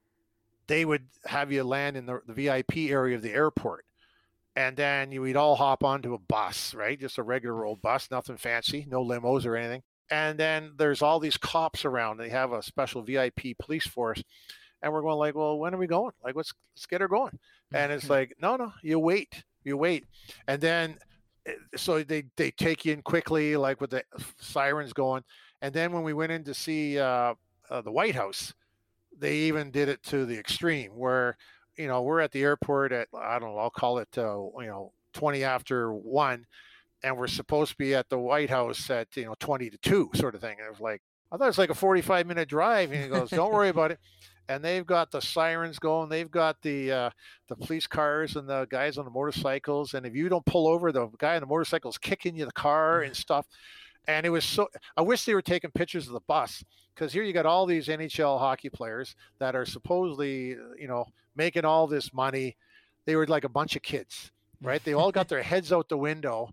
[SPEAKER 2] they would have you land in the, the VIP area of the airport. And then you would all hop onto a bus, right? Just a regular old bus, nothing fancy, no limos or anything. And then there's all these cops around. They have a special VIP police force and we're going like, well, when are we going? Like, let's let's get her going. And it's like, no, no, you wait, you wait, and then eh, so they they take you in quickly, like with the sirens going, and then when we went in to see uh, uh, the White House, they even did it to the extreme where you know we're at the airport at I don't know, I'll call it uh, you know twenty after one. And we're supposed to be at the White House at you know twenty to two, sort of thing. And it was like I thought it was like a forty-five minute drive. And he goes, "Don't worry about it." and they've got the sirens going. They've got the uh, the police cars and the guys on the motorcycles. And if you don't pull over, the guy on the motorcycle is kicking you the car and stuff. And it was so. I wish they were taking pictures of the bus because here you got all these NHL hockey players that are supposedly, you know, making all this money. They were like a bunch of kids, right? They all got their heads out the window,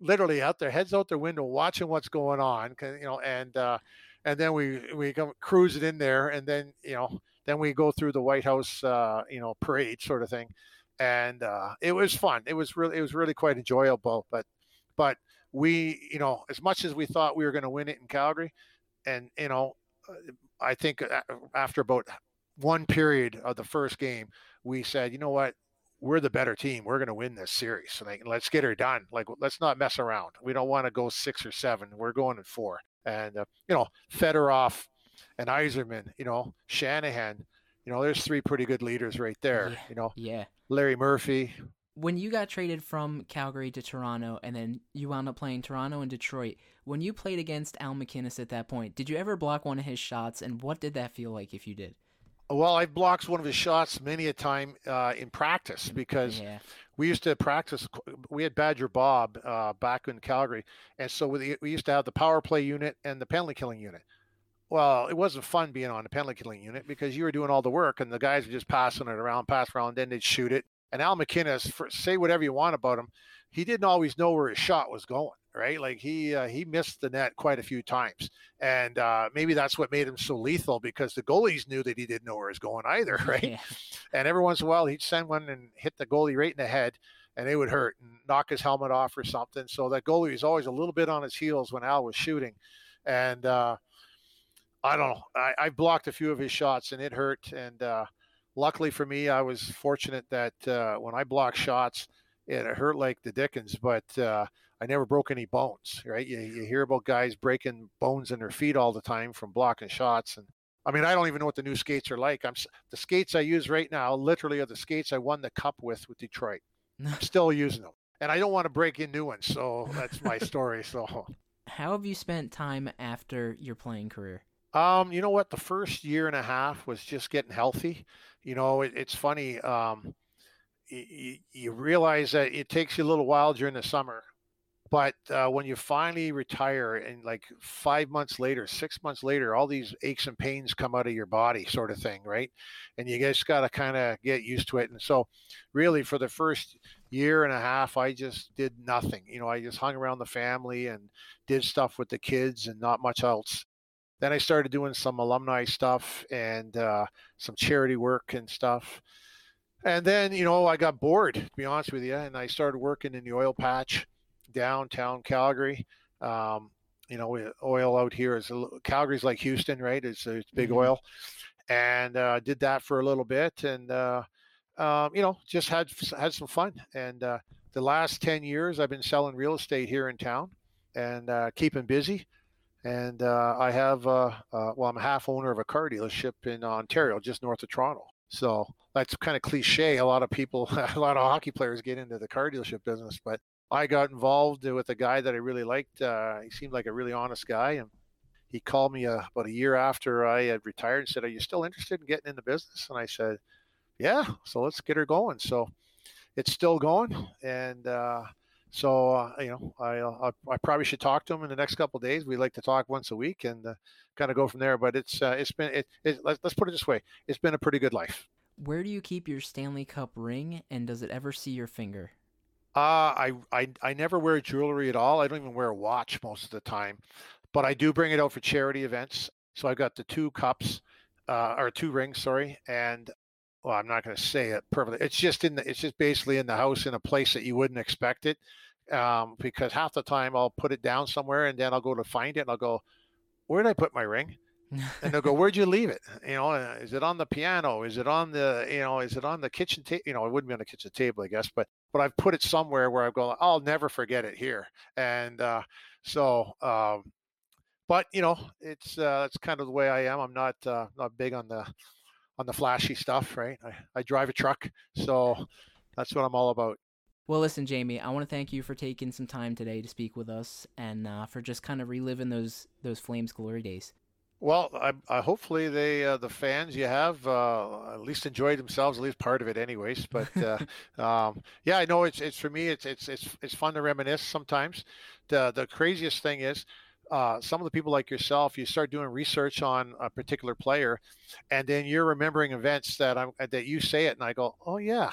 [SPEAKER 2] literally out their heads out their window, watching what's going on. You know, and uh, and then we we come cruising in there, and then you know then we go through the White House uh, you know parade sort of thing, and uh, it was fun. It was really it was really quite enjoyable. But but we you know as much as we thought we were going to win it in Calgary, and you know I think uh, after about one period of the first game, we said, you know what, we're the better team. We're going to win this series. So like, let's get her done. Like, let's not mess around. We don't want to go six or seven. We're going at four and uh, you know Fedorov and Yzerman, you know Shanahan, you know there's three pretty good leaders right there.
[SPEAKER 1] Yeah.
[SPEAKER 2] You know,
[SPEAKER 1] yeah,
[SPEAKER 2] Larry Murphy.
[SPEAKER 1] When you got traded from Calgary to Toronto, and then you wound up playing Toronto and Detroit, when you played against Al MacInnis at that point, did you ever block one of his shots, and what did that feel like if you did?
[SPEAKER 2] Well, I blocked one of his shots many a time uh, in practice because yeah we used to practice. We had Badger Bob uh, back in Calgary, and so we, we used to have the power play unit and the penalty killing unit. Well, it wasn't fun being on the penalty killing unit because you were doing all the work, and the guys were just passing it around, pass around, then they'd shoot it. And Al MacInnis, for, say whatever you want about him, he didn't always know where his shot was going right? Like he uh, he missed the net quite a few times, and uh, maybe that's what made him so lethal because the goalies knew that he didn't know where he was going either, right? Yeah. And every once in a while he'd send one and hit the goalie right in the head, and it would hurt and knock his helmet off or something. So that goalie was always a little bit on his heels when Al was shooting, and uh, I don't know. I, I blocked a few of his shots and it hurt, and uh, luckily for me, I was fortunate that uh, when I blocked shots, it hurt like the Dickens, but uh, I never broke any bones, right? You, you hear about guys breaking bones in their feet all the time from blocking shots. And I mean, I don't even know what the new skates are like. I'm the skates I use right now, literally are the skates I won the cup with with Detroit. I'm still using them. And I don't want to break in new ones. So that's my story. So
[SPEAKER 1] how have you spent time after your playing career?
[SPEAKER 2] Um, you know what? The first year and a half was just getting healthy. You know, it, it's funny. Um, you, you realize that it takes you a little while during the summer but uh, when you finally retire and like five months later six months later all these aches and pains come out of your body sort of thing right and you just got to kind of get used to it and so really for the first year and a half i just did nothing you know i just hung around the family and did stuff with the kids and not much else then i started doing some alumni stuff and uh, some charity work and stuff and then you know i got bored to be honest with you and i started working in the oil patch downtown Calgary. Um, you know, oil out here is Calgary's like Houston, right? It's, it's big mm-hmm. oil, and uh, did that for a little bit, and uh, um, you know, just had had some fun. And uh, the last ten years, I've been selling real estate here in town and uh, keeping busy. And uh, I have uh, uh, well, I'm a half owner of a car dealership in Ontario, just north of Toronto. So that's kind of cliche. A lot of people, a lot of hockey players get into the car dealership business, but I got involved with a guy that I really liked. Uh, he seemed like a really honest guy, and he called me uh, about a year after I had retired and said, "Are you still interested in getting in the business?" And I said, "Yeah." So let's get her going. So it's still going, and uh, so uh, you know, I, I, I probably should talk to him in the next couple days. We like to talk once a week and uh, kind of go from there. But it's uh, it's been it, it let's, let's put it this way: it's been a pretty good life.
[SPEAKER 1] Where do you keep your Stanley Cup ring, and does it ever see your finger?
[SPEAKER 2] Uh, I, I I never wear jewelry at all. I don't even wear a watch most of the time, but I do bring it out for charity events. So I've got the two cups, uh, or two rings, sorry, and well, I'm not going to say it perfectly. It's just in the, it's just basically in the house in a place that you wouldn't expect it, um, because half the time I'll put it down somewhere and then I'll go to find it and I'll go, where did I put my ring? and they'll go, "Where'd you leave it? You know, uh, is it on the piano? Is it on the, you know, is it on the kitchen table? You know, it wouldn't be on the kitchen table, I guess, but but I've put it somewhere where I go, I'll never forget it here. And uh, so, um, but you know, it's uh, that's kind of the way I am. I'm not uh, not big on the on the flashy stuff, right? I, I drive a truck, so that's what I'm all about.
[SPEAKER 1] Well, listen, Jamie, I want to thank you for taking some time today to speak with us and uh, for just kind of reliving those those Flames glory days.
[SPEAKER 2] Well, I, I hopefully they uh, the fans you have uh, at least enjoyed themselves, at least part of it, anyways. But uh, um, yeah, I know it's it's for me. It's it's it's it's fun to reminisce sometimes. The the craziest thing is. Uh, some of the people like yourself, you start doing research on a particular player, and then you're remembering events that I'm that you say it, and I go, oh yeah,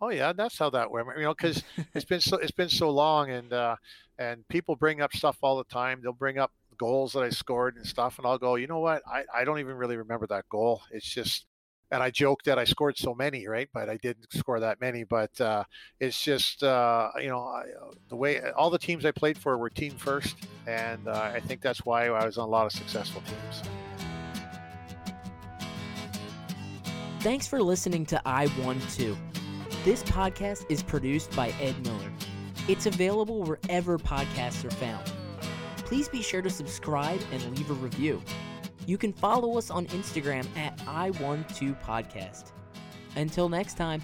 [SPEAKER 2] oh yeah, that's how that went. You know, because it's been so it's been so long, and uh, and people bring up stuff all the time. They'll bring up goals that I scored and stuff, and I'll go, you know what? I, I don't even really remember that goal. It's just, and I joked that I scored so many, right? But I didn't score that many. But uh, it's just, uh, you know, I, the way all the teams I played for were team first, and uh, I think that's why I was on a lot of successful teams.
[SPEAKER 1] Thanks for listening to I Won Too. This podcast is produced by Ed Miller. It's available wherever podcasts are found please be sure to subscribe and leave a review. You can follow us on Instagram at I12Podcast. Until next time.